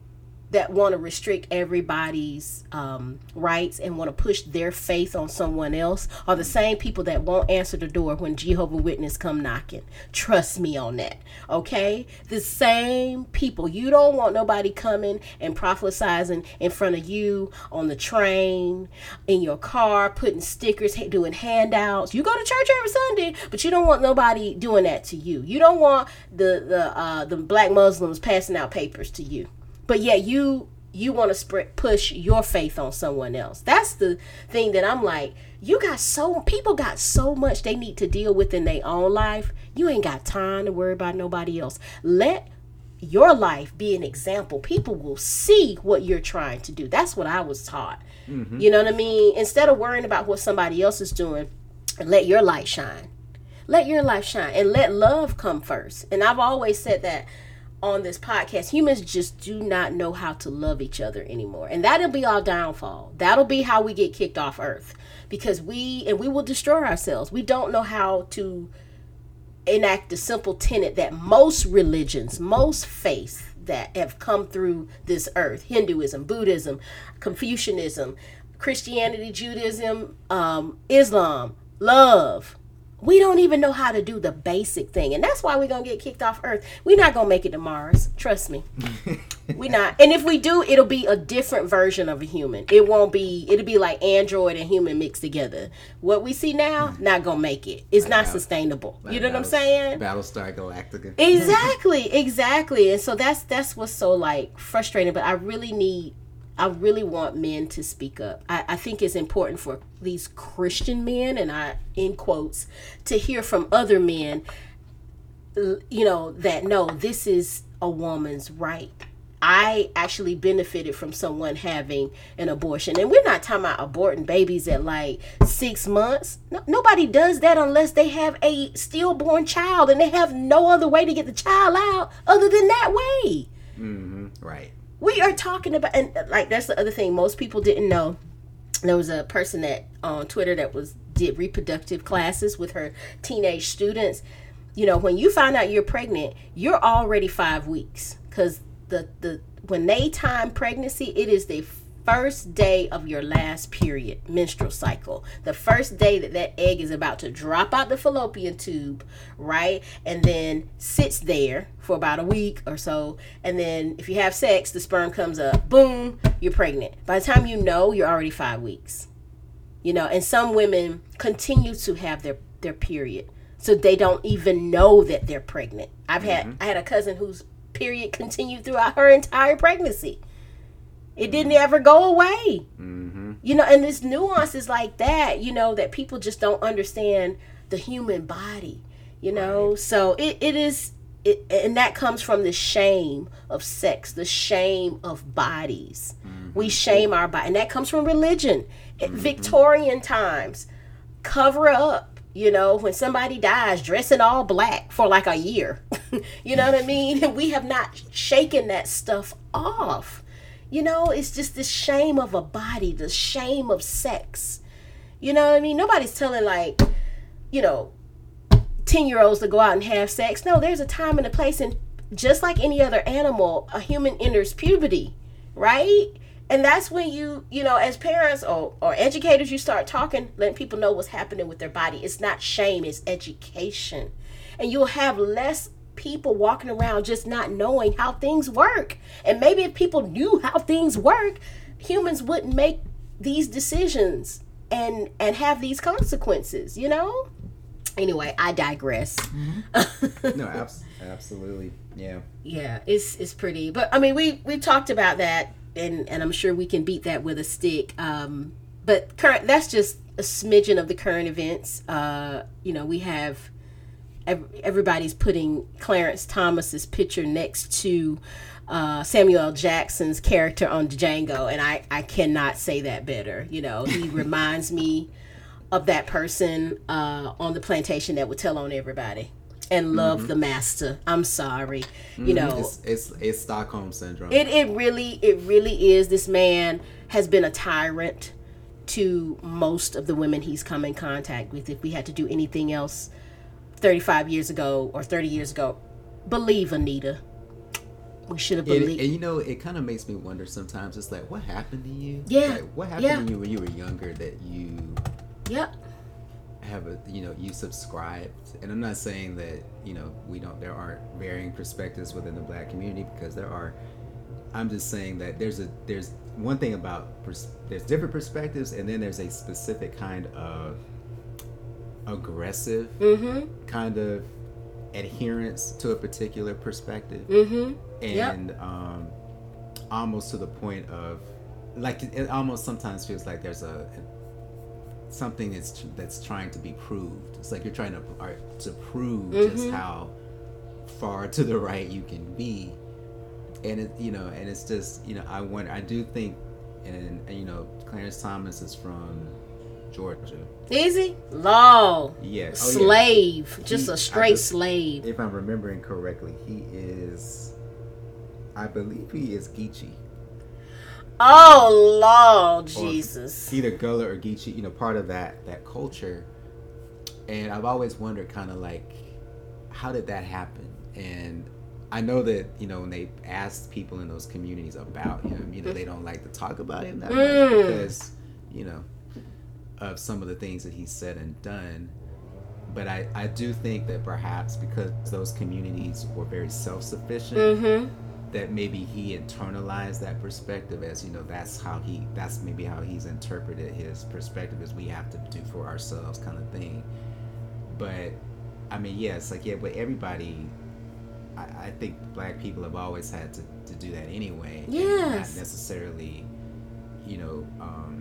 that want to restrict everybody's um, rights and want to push their faith on someone else are the same people that won't answer the door when Jehovah Witness come knocking. Trust me on that. Okay, the same people. You don't want nobody coming and prophesizing in front of you on the train, in your car, putting stickers, doing handouts. You go to church every Sunday, but you don't want nobody doing that to you. You don't want the the uh, the black Muslims passing out papers to you but yet you you want to spread push your faith on someone else. That's the thing that i'm like you got so people got so much they need to deal with in their own life. You ain't got time to worry about nobody else. Let your life be an example. People will see what you're trying to do. That's what i was taught. Mm-hmm. You know what i mean? Instead of worrying about what somebody else is doing let your light shine. Let your life shine and let love come first. And I've always said that on this podcast. Humans just do not know how to love each other anymore. And that'll be our downfall. That'll be how we get kicked off earth because we and we will destroy ourselves. We don't know how to enact the simple tenet that most religions, most faiths that have come through this earth Hinduism, Buddhism, Confucianism, Christianity, Judaism, um, Islam, love. We don't even know how to do the basic thing. And that's why we're going to get kicked off Earth. We're not going to make it to Mars. Trust me. we're not. And if we do, it'll be a different version of a human. It won't be, it'll be like android and human mixed together. What we see now, hmm. not going to make it. It's not Battle- sustainable. You Like know what I'm saying? Battlestar Galactica. exactly exactly and so that's that's what's so like frustrating but i really need i really want men to speak up i, I think it's important for these christian men and i in quotes to hear from other men you know that no this is a woman's right I actually benefited from someone having an abortion. And we're not talking about aborting babies at like six months. No, nobody does that unless they have a stillborn child and they have no other way to get the child out other than that way. hmm Right. We are talking about, and uh, like that's the other thing most people didn't know. There was a person that on Twitter that was did reproductive classes with her teenage students. You know, when you find out you're pregnant, you're already five weeks because the the when they time pregnancy, it is the first day of your last period menstrual cycle. The first day that that egg is about to drop out the fallopian tube right? And then sits there for about a week or so. And then if you have sex the sperm comes up. Boom you're pregnant. By the time you know you're already five weeks. You know and some women continue to have their their period. So they don't even know that they're pregnant. I've had mm-hmm. i had a cousin whose period continued throughout her entire pregnancy it didn't ever go away. Hmm you know and there's nuances like that you know that people just don't understand the human body you know? So it, it is it, and that comes from the shame of sex the shame of bodies. We shame our body and that comes from religion. At victorian times cover up you know when somebody dies dress in all black for like a year. You know what i mean? We have not shaken that stuff off you know it's just the shame of a body the shame of sex you know what i mean nobody's telling like you know, 10 year olds to go out and have sex. No, there's a time and a place. And just like any other animal, a human enters puberty, right? And that's when you, you know, as parents or, or educators, you start talking, letting people know what's happening with their body. It's not shame, it's education. And you'll have less people walking around just not knowing how things work. And maybe if people knew how things work, humans wouldn't make these decisions and and have these consequences, you know? Anyway, I digress. Mm-hmm. no, abs- absolutely. Yeah. Yeah, it's it's pretty. But I mean, we we talked about that and and I'm sure we can beat that with a stick. Um but current that's just a smidgen of the current events. Uh you know, we have everybody's putting Clarence Thomas's picture next to uh, Samuel L. Jackson's character on Django, and I, I cannot say that better. You know, he reminds me of that person uh, on the plantation that would tell on everybody and love mm-hmm. the master. I'm sorry, mm-hmm. you know, it's, it's, it's Stockholm syndrome. It it really it really is. This man has been a tyrant to most of the women he's come in contact with. If we had to do anything else 35 years ago or 30 years ago, believe Anita. We should have believed. And, you know, it kind of makes me wonder sometimes. It's like, what happened to you? Yeah. Like, what happened yeah. to you when you were younger that you? Yep. Have a you know you subscribed, and I'm not saying that you know we don't. There aren't varying perspectives within the black community because there are. I'm just saying that there's a there's one thing about pers- there's different perspectives, and then there's a specific kind of aggressive mm-hmm. kind of adherence to a particular perspective mm-hmm. and yep. um, almost to the point of like it almost sometimes feels like there's a something that's that's trying to be proved it's like you're trying to to prove mm-hmm. just how far to the right you can be and it you know and it's just you know i wonder i do think and, and you know clarence thomas is from Georgia. Easy? Law. Yes. Oh, slave. Yeah. Just he, a straight just, slave. If I'm remembering correctly, he is I believe he is Geechee. Oh Lord Jesus. Either Gullah or Geechee, you know, part of that that culture. And I've always wondered kind of like how did that happen? And I know that, you know, when they asked people in those communities about him, you know, they don't like to talk about him that mm. much because, you know, of some of the things that he's said and done. But I, I do think that perhaps because those communities were very self sufficient, mm-hmm. that maybe he internalized that perspective as, you know, that's how he, that's maybe how he's interpreted his perspective as we have to do for ourselves kind of thing. But I mean, yeah, it's like, yeah, but everybody, I, I think black people have always had to, to do that anyway. Yes. Not necessarily, you know, um,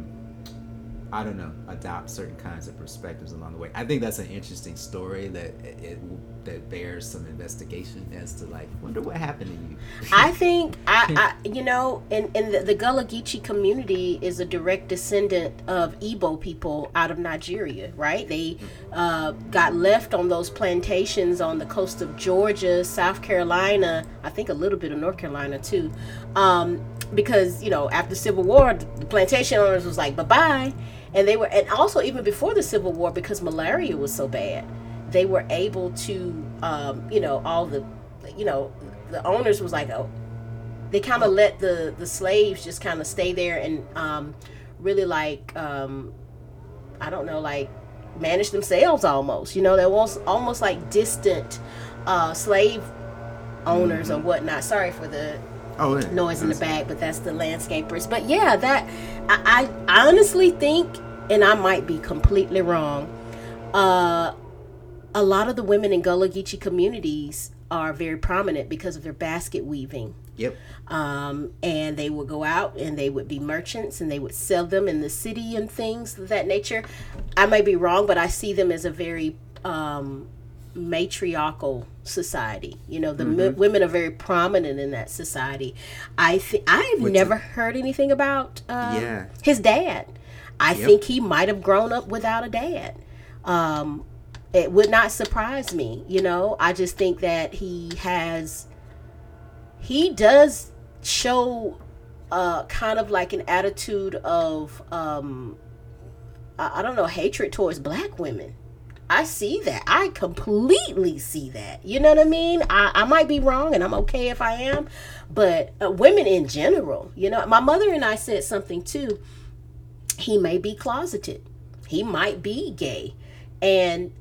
I don't know, adopt certain kinds of perspectives along the way. I think that's an interesting story that it, that bears some investigation as to like wonder what happened to you. I think I, I you know, and in the, the Gullah Geechee community is a direct descendant of Igbo people out of Nigeria, right? They uh, got left on those plantations on the coast of Georgia, South Carolina, I think a little bit of North Carolina too. Um, because you know after the civil war the plantation owners was like bye-bye and they were and also even before the civil war because malaria was so bad they were able to um, you know all the you know the owners was like oh they kind of let the the slaves just kind of stay there and um, really like um, i don't know like manage themselves almost you know they was almost like distant uh, slave owners mm-hmm. or whatnot sorry for the oh, yeah. noise in the back, but that's the landscapers. But yeah, that I, I honestly think, and I might be completely wrong, uh, a lot of the women in Gullah Geechee communities are very prominent because of their basket weaving. Yep. Um, and they would go out and they would be merchants and they would sell them in the city and things of that nature. I may be wrong, but I see them as a very um, matriarchal society. You know, the mm-hmm. m- women are very prominent in that society. I think I've What's never heard anything about uh, yeah. his dad. I yep. think he might have grown up without a dad. Um, it would not surprise me. You know, I just think that he has, he does show uh, kind of like an attitude of, um, I, I don't know, hatred towards black women I see that. I completely see that. You know what I mean? I, I might be wrong, and I'm okay if I am, but uh, women in general, you know, my mother and I said something too. He may be closeted. He might be gay, and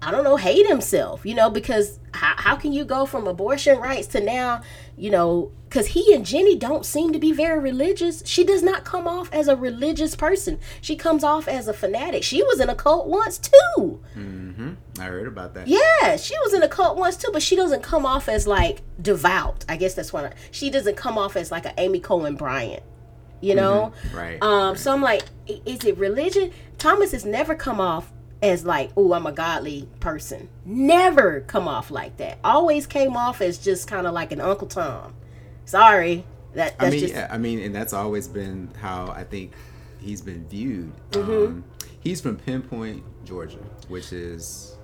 I don't know, hate himself, you know, because how, how can you go from abortion rights to now, you know, because he and Ginni don't seem to be very religious. She does not come off as a religious person. She comes off as a fanatic. She was in a cult once too. Mm-hmm. I heard about that. Yeah, she was in a cult once too, but she doesn't come off as like devout. I guess that's what I, she doesn't come off as like an Amy Coney Barrett. You know, mm-hmm. right? Um, right. so I'm like, is it religion? Thomas has never come off as like, oh, I'm a godly person. Never come off like that. Always came off as just kind of like an Uncle Tom. Sorry, that I mean, just... yeah, I mean, and that's always been how I think he's been viewed. Mm-hmm. Um, he's from Pinpoint, Georgia, which is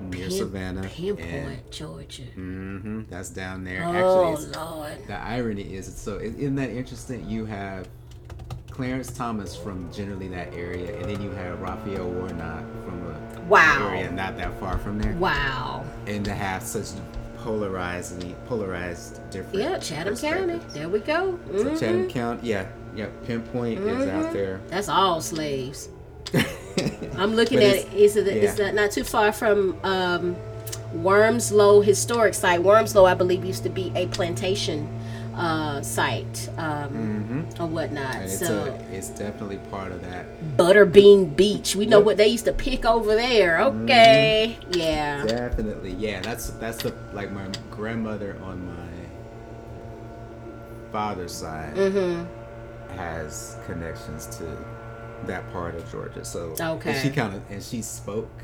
near Pin, Savannah. Pinpoint, and, Georgia. Mm-hmm, that's down there. Oh Actually, Lord. The irony is, so isn't that interesting? You have Clarence Thomas from generally that area, and then you have Raphael Warnock from a wow. area not that far from there. Wow. And to have such polarized, polarized different. Yeah, Chatham County. There we go. Mm-hmm. So Chatham County, yeah, yeah. Pinpoint mm-hmm. is out mm-hmm. there. That's all slaves. I'm looking at it. It's, yeah. it's not, not too far from um, Wormsloe Historic Site. Wormsloe, I believe, used to be a plantation uh, site um, mm-hmm. or whatnot. it's so a, it's definitely part of that. Butterbean Beach. We know yep. what they used to pick over there. Okay, mm-hmm. yeah, definitely. Yeah, that's that's the like my grandmother on my father's side mm-hmm. has connections to that part of Georgia. So okay, and she kind of and she spoke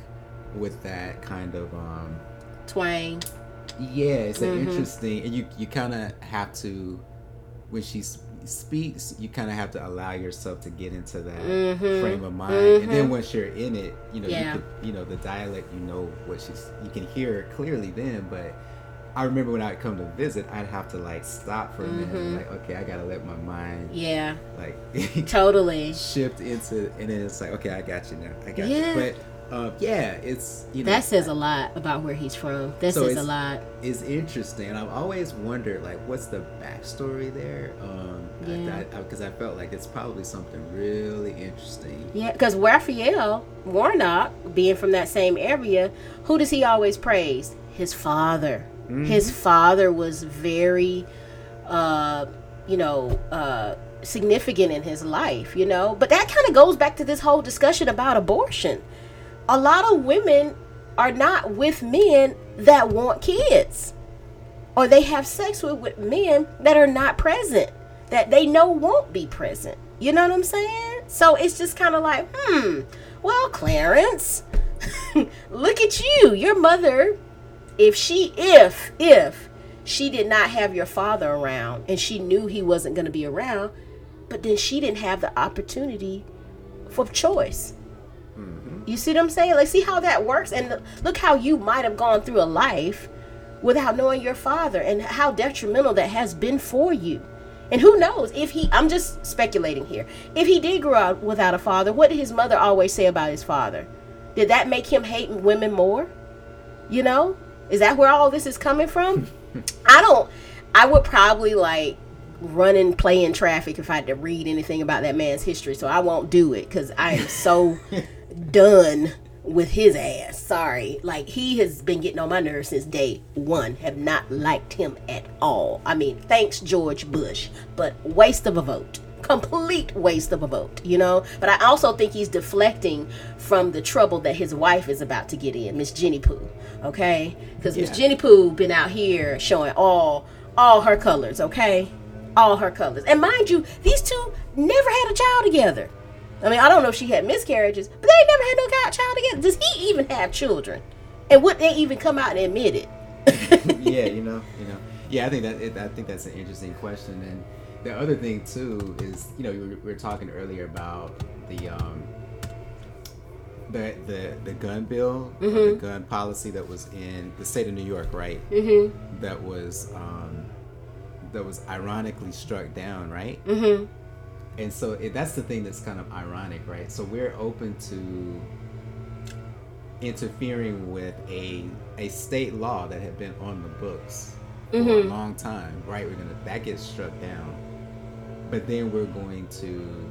with that kind of um twang yeah, it's mm-hmm. interesting, and you you kind of have to when she speaks, you kind of have to allow yourself to get into that mm-hmm. frame of mind, mm-hmm. and then mm-hmm. once you're in it, you know, yeah. you can, you know the dialect, you know what she's, you can hear it clearly then, but. I remember when I'd come to visit, I'd have to like stop for a minute, mm-hmm. like, okay, I gotta let my mind, yeah, like totally shift into, and then it's like, okay, I got you now, I got yeah. you. But uh, yeah, it's you know that says a lot about where he's from. That so says a lot. It's interesting. I've always wondered like what's the backstory there. Um, yeah, because I, I, I, felt like it's probably something really interesting. Yeah, because Raphael Warnock, being from that same area, who does he always praise? His father. Mm-hmm. His father was very, uh, you know. Uh, significant in his life, you know. But that kind of goes back to this whole discussion about abortion a lot of women are not with men that want kids. Or they have sex with, with men that are not present that they know won't be present. You know what i'm saying? So it's just kind of like hmm well clarence look at you. Your mother if she if if she did not have your father around and she knew he wasn't going to be around but then she didn't have the opportunity for choice you see what I'm saying? Like, see how that works? And look how you might have gone through a life without knowing your father and how detrimental that has been for you. And who knows if he, I'm just speculating here, if he did grow up without a father, what did his mother always say about his father? Did that make him hate women more? You know? Is that where all this is coming from? I don't, I would probably like run and play in traffic if I had to read anything about that man's history. So I won't do it because I am so done with his ass. Sorry. Like he has been getting on my nerves since day one. Have not liked him at all. I mean, thanks George Bush, but waste of a vote. Complete waste of a vote, you know? But I also think he's deflecting from the trouble that his wife is about to get in, Miss Ginni Poo. Okay? Because yeah. Miss Ginni Poo been out here showing all all her colors, okay? All her colors. And mind you, these two never had a child together. I mean, I don't know if she had miscarriages, but they never had no child together. Does he even have children? And would they even come out and admit it? yeah, you know, you know, yeah. I think that I think that's an interesting question. And the other thing too is, you know, we were, we were talking earlier about the um, the the the gun bill, mm-hmm. the gun policy that was in the state of New York, right? Mm-hmm. That was um, that was ironically struck down, right? Mm-hmm and so it, that's the thing that's kind of ironic right so we're open to interfering with a a state law that had been on the books for mm-hmm. a long time, right? We're gonna that gets struck down, but then we're going to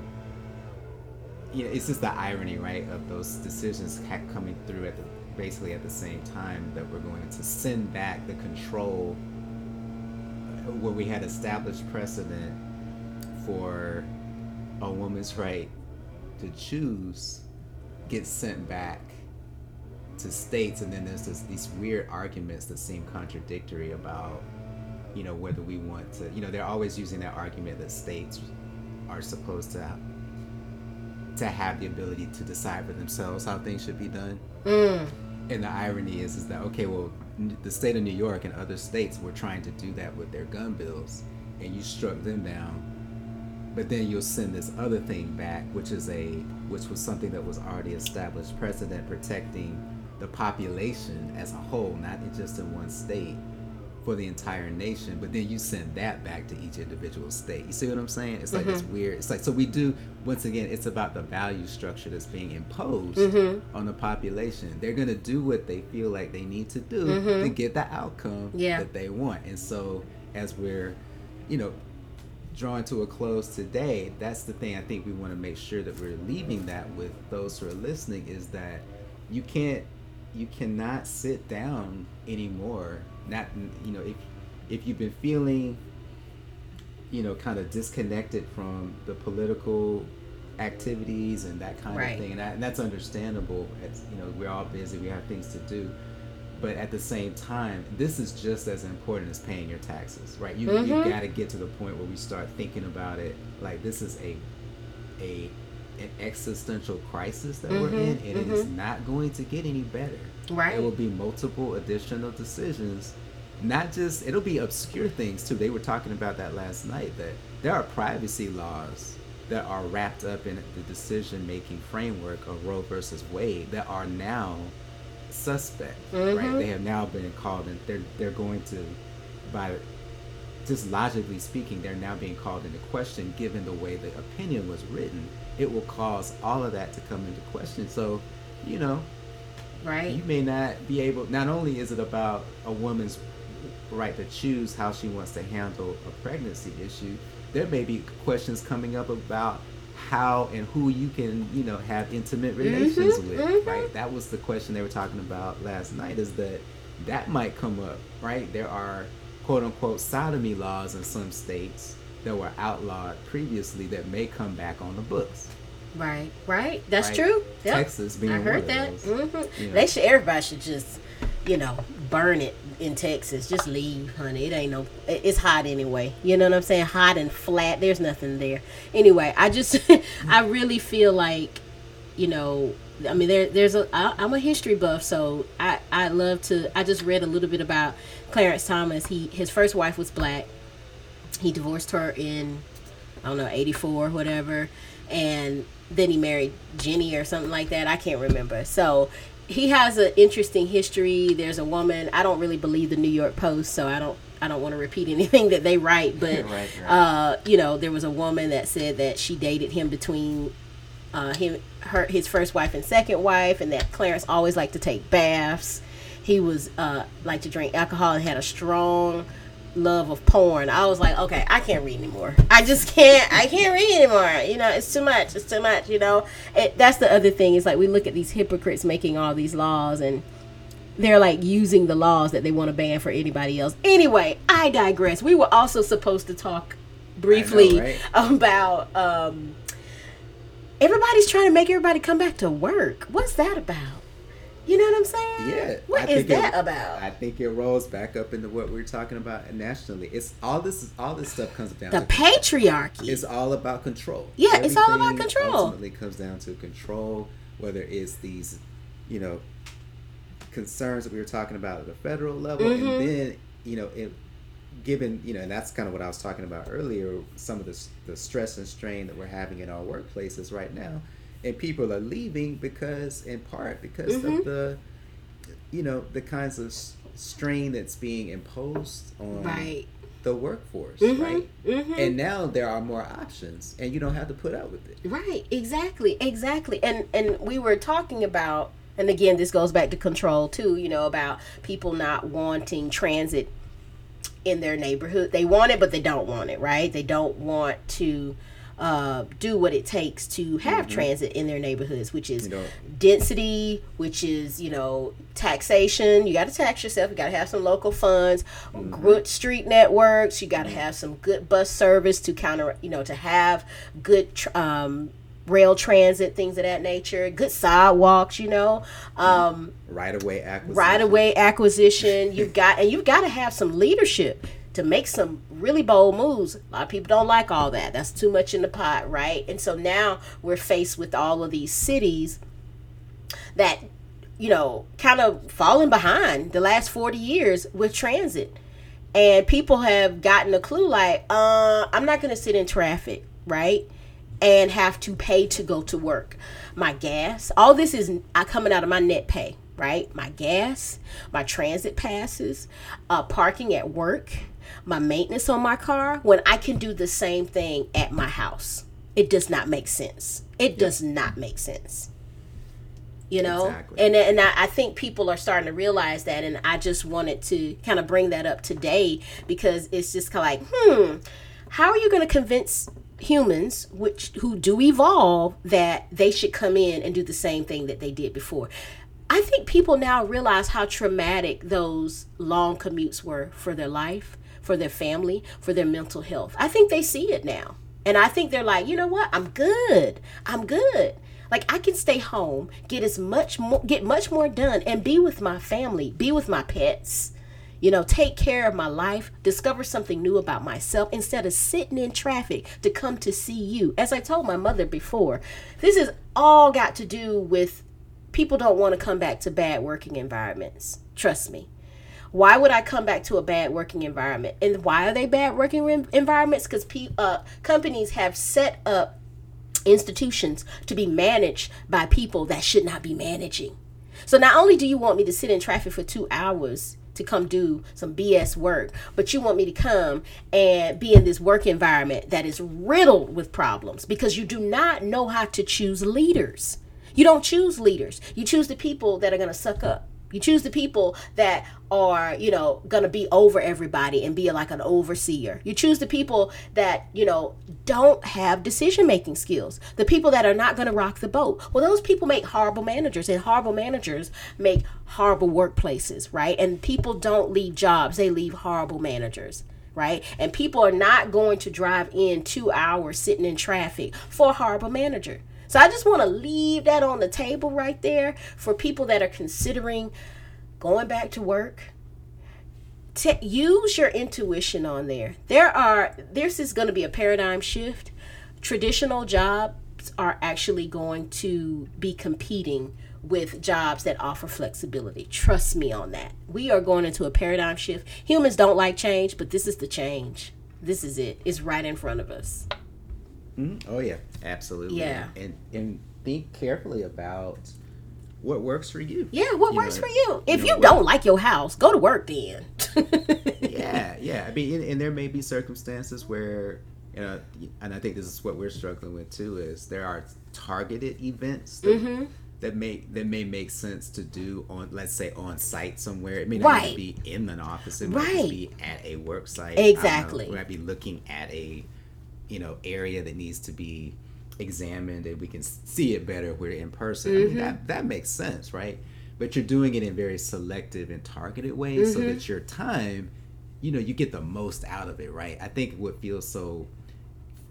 you know, it's just the irony, right, of those decisions coming through at the basically at the same time that we're going to send back the control uh, where we had established precedent for a woman's right to choose gets sent back to states and then there's this, these weird arguments that seem contradictory about you know whether we want to you know they're always using that argument that states are supposed to to have the ability to decide for themselves how things should be done. Mm. And the irony is, is that okay, well, the state of New York and other states were trying to do that with their gun bills, and you struck them down. But then you'll send this other thing back, which is a which was something that was already established precedent protecting the population as a whole, not just in one state for the entire nation, but then you send that back to each individual state. You see what I'm saying? It's like mm-hmm. it's weird. It's like so we do once again. It's about the value structure that's being imposed mm-hmm. on the population. They're gonna do what they feel like they need to do mm-hmm. to get the outcome yeah. that they want. And so as we're, you know, drawing to a close today, that's the thing I think we want to make sure that we're leaving that with those who are listening is that you can't you cannot sit down anymore. Not you know if if you've been feeling you know kind of disconnected from the political activities and that kind right. of thing and, that, and that's understandable. It's, you know we're all busy we have things to do but at the same time this is just as important as paying your taxes right you, mm-hmm. you got to get to the point where we start thinking about it like this is a a an existential crisis that mm-hmm. we're in and mm-hmm. it is mm-hmm. not going to get any better Right. There will be multiple additional decisions. Not just it'll be obscure things too. They were talking about that last night that there are privacy laws that are wrapped up in the decision making framework of Roe versus Wade that are now suspect. Mm-hmm. Right? They have now been called and they're they're going to by just logically speaking, they're now being called into question given the way the opinion was written. It will cause all of that to come into question. So, you know, Right. You may not be able. Not only is it about a woman's right to choose how she wants to handle a pregnancy issue, there may be questions coming up about how and who you can, you know, have intimate relations mm-hmm, with. Mm-hmm. Right. That was the question they were talking about last night. Is that that might come up. Right. There are quote unquote sodomy laws in some states that were outlawed previously that may come back on the books. Right, right. That's right? true. Yep. Texas being I heard that. Mm-hmm. You know. They should. Everybody should just, you know, burn it in Texas. Just leave, honey. It ain't no. It's hot anyway. You know what I'm saying? Hot and flat. There's nothing there. Anyway, I just, I really feel like, you know, I mean, there, there's a. I, I'm a history buff, so I, I love to. I just read a little bit about Clarence Thomas. He, his first wife was black. He divorced her in, I don't know, 84, whatever, and then he married Ginni or something like that. I can't remember. So he has an interesting history. There's a woman. I don't really believe the New York Post, so I don't. I don't want to repeat anything that they write, but right, right. Uh, you know, there was a woman that said that she dated him between uh, him, her, his first wife and second wife, and that Clarence always liked to take baths. He was uh, like to drink alcohol and had a strong love of porn. I was like, okay, I can't read anymore. I just can't. I can't read anymore. You know, it's too much. It's too much. You know, it, that's the other thing. Is like we look at these hypocrites making all these laws and they're like using the laws that they want to ban for anybody else. Anyway, I digress. We were also supposed to talk briefly know, right? about um, everybody's trying to make everybody come back to work. What's that about? You know what I'm saying? Yeah. What is that it, about? I think it rolls back up into what we are talking about nationally. It's all this. is All this stuff comes down the to patriarchy. It's all about control. Yeah, Everything it's all about control. It ultimately, comes down to control. Whether it's these, you know, concerns that we were talking about at the federal level, mm-hmm. and then you know, it, given you know, and that's kind of what I was talking about earlier. Some of the the stress and strain that we're having in our workplaces right now and people are leaving because in part because mm-hmm. of the you know the kinds of strain that's being imposed on right. the workforce mm-hmm. right mm-hmm. and now there are more options and you don't have to put up with it right exactly exactly and and we were talking about And again, this goes back to control too, you know, about people not wanting transit in their neighborhood. They want it, but they don't want it, right? They don't want to uh, do what it takes to have mm-hmm. transit in their neighborhoods, which is know, density, which is you know taxation. You got to tax yourself. You got to have some local funds, mm-hmm. good street networks. You got to have some good bus service to counter, you know, to have good um, rail transit, things of that nature, good sidewalks, you know. Um, right-of-way acquisition. Right away acquisition. You've got and you've got to have some leadership to make some really bold moves. A lot of people don't like all that. That's too much in the pot, right? And so now we're faced with all of these cities that you know, kind of falling behind the last 40 years with transit. And people have gotten a clue like, uh, I'm not going to sit in traffic, right? and have to pay to go to work. My gas, all this is coming out of my net pay, right? My gas, my transit passes, uh, parking at work, my maintenance on my car, when I can do the same thing at my house. It does not make sense. It does not make sense. You know, exactly. and and I, I think people are starting to realize that, and I just wanted to kind of bring that up today because it's just kind of like, hmm, how are you going to convince humans which who do evolve that they should come in and do the same thing that they did before i think people now realize how traumatic those long commutes were for their life for their family for their mental health i think they see it now and i think they're like you know what i'm good i'm good like i can stay home get as much more get much more done and be with my family be with my pets you know, take care of my life, discover something new about myself instead of sitting in traffic to come to see you. As I told my mother before, this has all got to do with people don't want to come back to bad working environments. Trust me. Why would I come back to a bad working environment? And why are they bad working re- environments? Because pe- uh, companies have set up institutions to be managed by people that should not be managing. So not only do you want me to sit in traffic for two hours to come do some BS work, but you want me to come and be in this work environment that is riddled with problems because you do not know how to choose leaders. You don't choose leaders. You choose the people that are going to suck up. You choose the people that are, you know, going to be over everybody and be like an overseer. You choose the people that, you know, don't have decision making skills. The people that are not going to rock the boat. Well, those people make horrible managers, and horrible managers make horrible workplaces, right? And people don't leave jobs, they leave horrible managers right? And people are not going to drive in two hours sitting in traffic for a horrible manager. So I just want to leave that on the table right there for people that are considering going back to work. To use your intuition on there. There are this is going to be a paradigm shift. Traditional jobs are actually going to be competing with jobs that offer flexibility. Trust me on that. We are going into a paradigm shift. Humans don't like change, but this is the change. This is it. It's right in front of us. Mm-hmm. Oh yeah, absolutely. Yeah, and and think carefully about what works for you. Yeah, what you works know, for you. If you, know, you don't like your house, go to work then. yeah, yeah. I mean, and, and, there may be circumstances where, you know, and I think this is what we're struggling with too. Is there are targeted events that, mm-hmm. that may that may make sense to do on, let's say, on site somewhere. It may not right. be in an office. It might right. be at a work site. Exactly. We might be looking at a you know area that needs to be examined and we can see it better if we're in person. Mm-hmm. I mean, that mm-hmm. that makes sense, right? But you're doing it in very selective and targeted ways mm-hmm. so that your time, you know, you get the most out of it, right? I think what feels so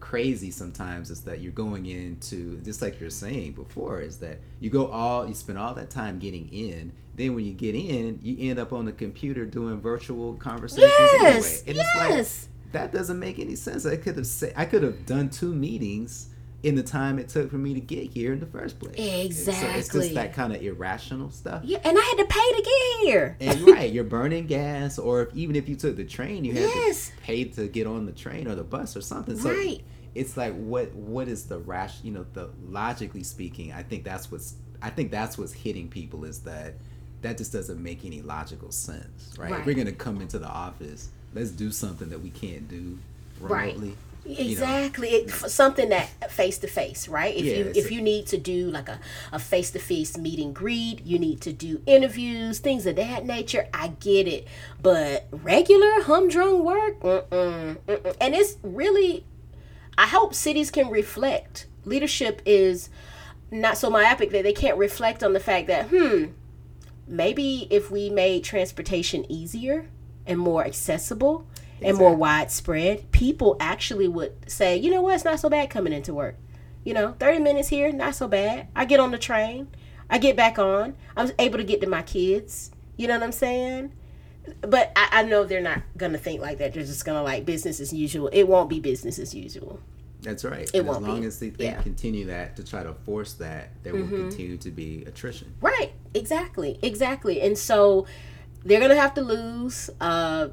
crazy sometimes is that you're going into just like you're saying before is that you go all you spend all that time getting in then when you get in you end up on the computer doing virtual conversations yes, anyway and yes. it's like that doesn't make any sense. I could have said I could have done two meetings in the time it took for me to get here in the first place. Exactly. So it's just that kind of irrational stuff. Yeah, and I had to pay to get here. And right, you're burning gas, or if, even if you took the train, you had yes. to pay to get on the train or the bus or something. So right. It's like what what is the rash? You know, the logically speaking, I think that's what's I think that's what's hitting people is that that just doesn't make any logical sense, right? right. If we're gonna come into the office let's do something that we can't do remotely. Right. exactly you know. it, something that face to face right if you if you need to do like a, a face-to-face meet and greet you need to do interviews things of that nature i get it but regular humdrum work mm-mm, mm-mm. and it's really i hope cities can reflect leadership is not so myopic that they can't reflect on the fact that hmm maybe if we made transportation easier and more accessible exactly. and more widespread, people actually would say, you know what, it's not so bad coming into work. You know, 30 minutes here, not so bad. I get on the train, I get back on, I'm able to get to my kids. You know what I'm saying? But I, I know they're not going to think like that. They're just going to like business as usual. It won't be business as usual. That's right. It and won't as long be. as they, they yeah. continue that to try to force that, there mm-hmm. will continue to be attrition. Right. Exactly. Exactly. And so they're gonna have to lose uh,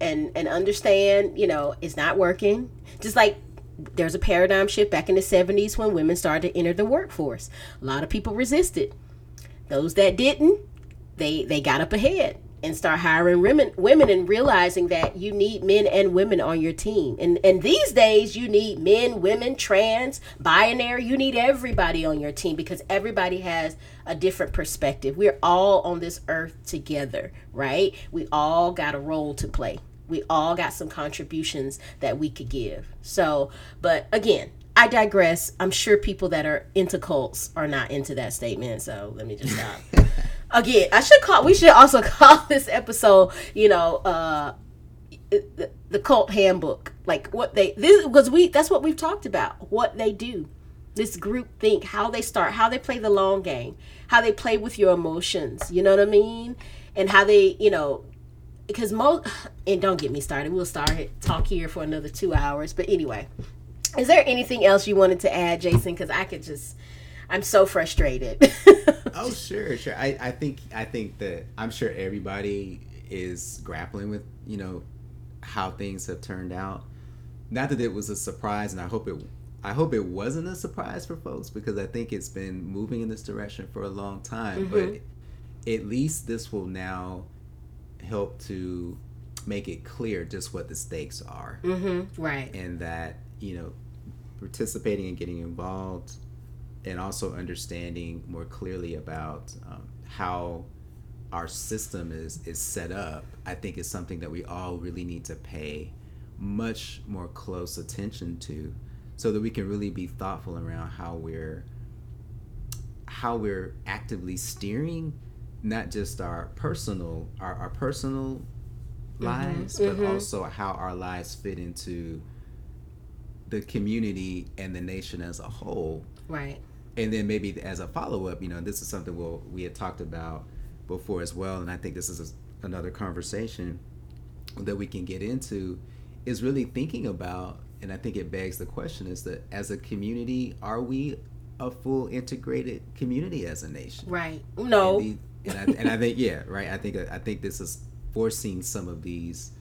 and and understand. You know, it's not working. Just like there's a paradigm shift back in the 70s when women started to enter the workforce. A lot of people resisted. Those that didn't, they they got up ahead and start hiring women women and realizing that you need men and women on your team. And and these days you need men, women, trans, binary, you need everybody on your team because everybody has a different perspective. We're all on this earth together, right? We all got a role to play. We all got some contributions that we could give. So, but again, I digress. I'm sure people that are into cults are not into that statement. So let me just stop. Again, I should call. We should also call this episode, you know, uh, the, the cult handbook. Like what they this because we that's what we've talked about. What they do, this group think, how they start, how they play the long game, how they play with your emotions. You know what I mean? And how they, you know, because most and don't get me started. We'll start talk here for another two hours. But anyway, is there anything else you wanted to add, Jason? Because I could just, I'm so frustrated. oh sure, sure. I, I think I think that I'm sure everybody is grappling with you know how things have turned out. Not that it was a surprise, and I hope it I hope it wasn't a surprise for folks because I think it's been moving in this direction for a long time. Mm-hmm. But at least this will now help to make it clear just what the stakes are. Mm-hmm. Right. And that you know participating and getting involved and also understanding more clearly about um, how our system is is set up i think is something that we all really need to pay much more close attention to so that we can really be thoughtful around how we're how we're actively steering not just our personal our, our personal mm-hmm. lives but mm-hmm. also how our lives fit into the community and the nation as a whole. Right. And then maybe as a follow up, you know, this is something we'll, we had talked about before as well, and I think this is a, another conversation that we can get into is really thinking about, and I think it begs the question: is that as a community, are we a full integrated community as a nation? Right. No. And, the, and, I, and I think yeah, right. I think I think this is forcing some of these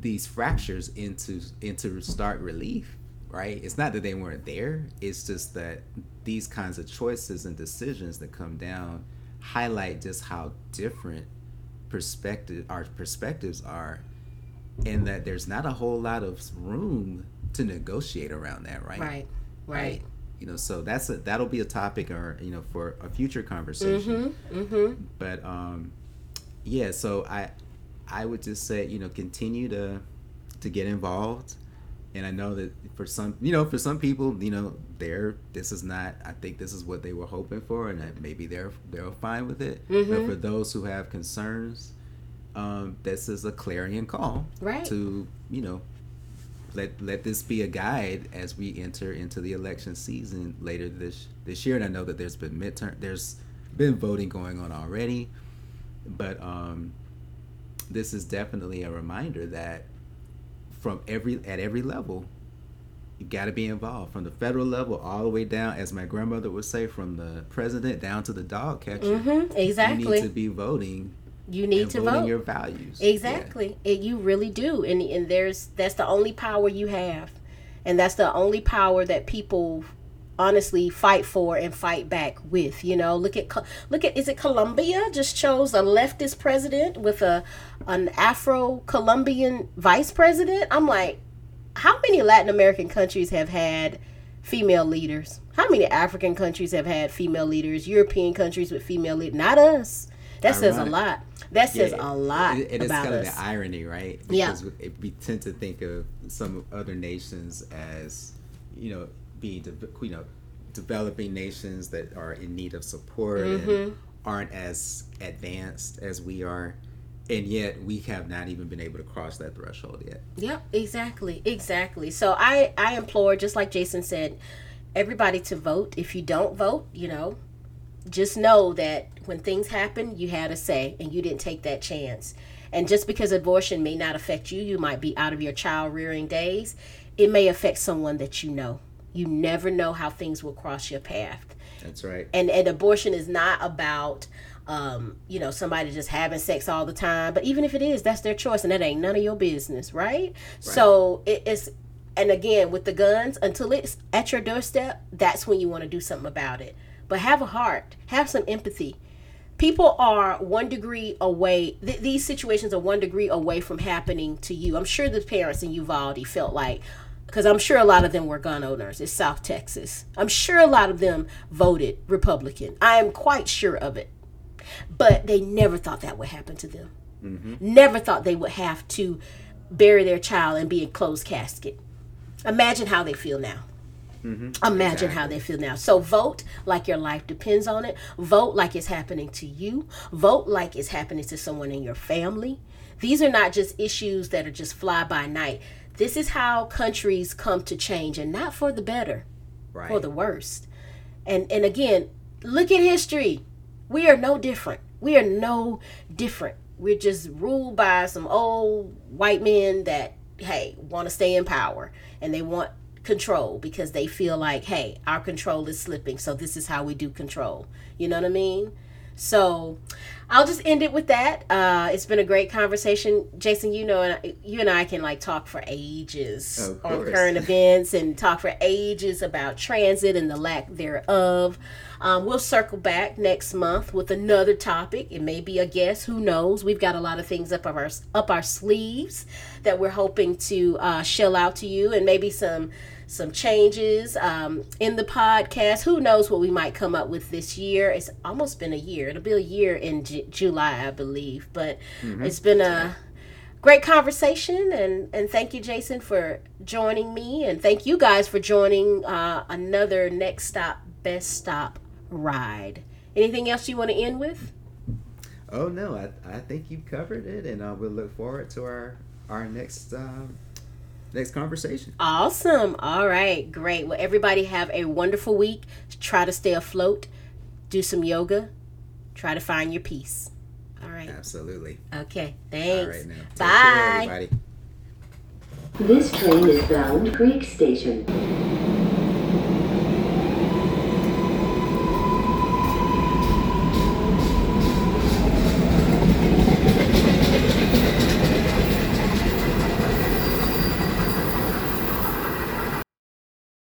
these fractures into into stark relief right? It's not that they weren't there. It's just that these kinds of choices and decisions that come down highlight just how different perspective our perspectives are and that there's not a whole lot of room to negotiate around that right? Right right, you know so that's a that'll be a topic or you know for a future conversation. Mm-hmm, mm-hmm. but um yeah so i I would just say, you know, continue to to get involved. And I know that for some, you know, for some people, you know, they're this is not. I think this is what they were hoping for, and maybe they're they're fine with it. Mm-hmm. But for those who have concerns, um, this is a clarion call right. to you know let let this be a guide as we enter into the election season later this this year. And I know that there's been midterm, there's been voting going on already, but um, this is definitely a reminder that from every at every level you got to be involved from the federal level all the way down as my grandmother would say from the president down to the dog catcher. Mm-hmm, exactly you need to be voting you need to vote. your values. Exactly. Yeah. it, you really do. And and there's that's the only power you have. And that's the only power that people honestly fight for and fight back with you know? Look at look at is it Colombia just chose a leftist president with a an afro colombian vice president? I'm like how many Latin American countries have had female leaders? How many African countries have had female leaders? European countries with female leaders? Not us. That says a lot. That says yeah, a lot it, it about kind us. of the irony, right? Because yeah. we, tend to think of some other nations as, you know, being, you know, developing nations that are in need of support mm-hmm. and aren't as advanced as we are and yet we have not even been able to cross that threshold yet. Yep exactly exactly. So i i implore just like jason said everybody to vote. If you don't vote you know just know that when things happen you had a say and you didn't take that chance. And just because abortion may not affect you you might be out of your child rearing days it may affect someone that you know. You never know how things will cross your path. That's right. And and abortion is not about um, you know, somebody just having sex all the time. But even if it is, that's their choice, and that ain't none of your business, right? right. So it, it's, and again, with the guns, until it's at your doorstep, that's when you want to do something about it. But have a heart, have some empathy. People are one degree away. Th- these situations are one degree away from happening to you. I'm sure the parents in Uvalde felt like, because I'm sure a lot of them were gun owners. It's South Texas. I'm sure a lot of them voted Republican. I am quite sure of it but they never thought that would happen to them. Mm-hmm. Never thought they would have to bury their child and be in closed casket. Imagine how they feel now. Mm-hmm. Imagine exactly. how they feel now. So vote like your life depends on it. Vote like it's happening to you. Vote like it's happening to someone in your family. These are not just issues that are just fly by night. This is how countries come to change and not for the better, right. for the worst. And and again, look at history. We are no different. We are no different. We're just ruled by some old white men that, hey, want to stay in power and they want control because they feel like, hey, our control is slipping. So this is how we do control. You know what I mean? So I'll just end it with that. Uh, it's been a great conversation, Jason. You know, and you and I can like talk for ages on current events and talk for ages about transit and the lack thereof. Um, we'll circle back next month with another topic. It may be a guest. Who knows? We've got a lot of things up our up our sleeves that we're hoping to uh, shell out to you, and maybe some some changes um, in the podcast. Who knows what we might come up with this year? It's almost been a year. It'll be a year in J- July, I believe. But mm-hmm. it's been a great conversation, and and thank you, Jason, for joining me, and thank you guys for joining uh, another next stop, best stop ride. Anything else you want to end with? Oh no, I, I think you've covered it, and uh, we'll look forward to our our next um, next conversation. Awesome. All right, great. Well, everybody have a wonderful week. Try to stay afloat. Do some yoga. Try to find your peace. All right. Absolutely. Okay. Thanks. All right now. Bye. Care, everybody. This train is bound Creek Station.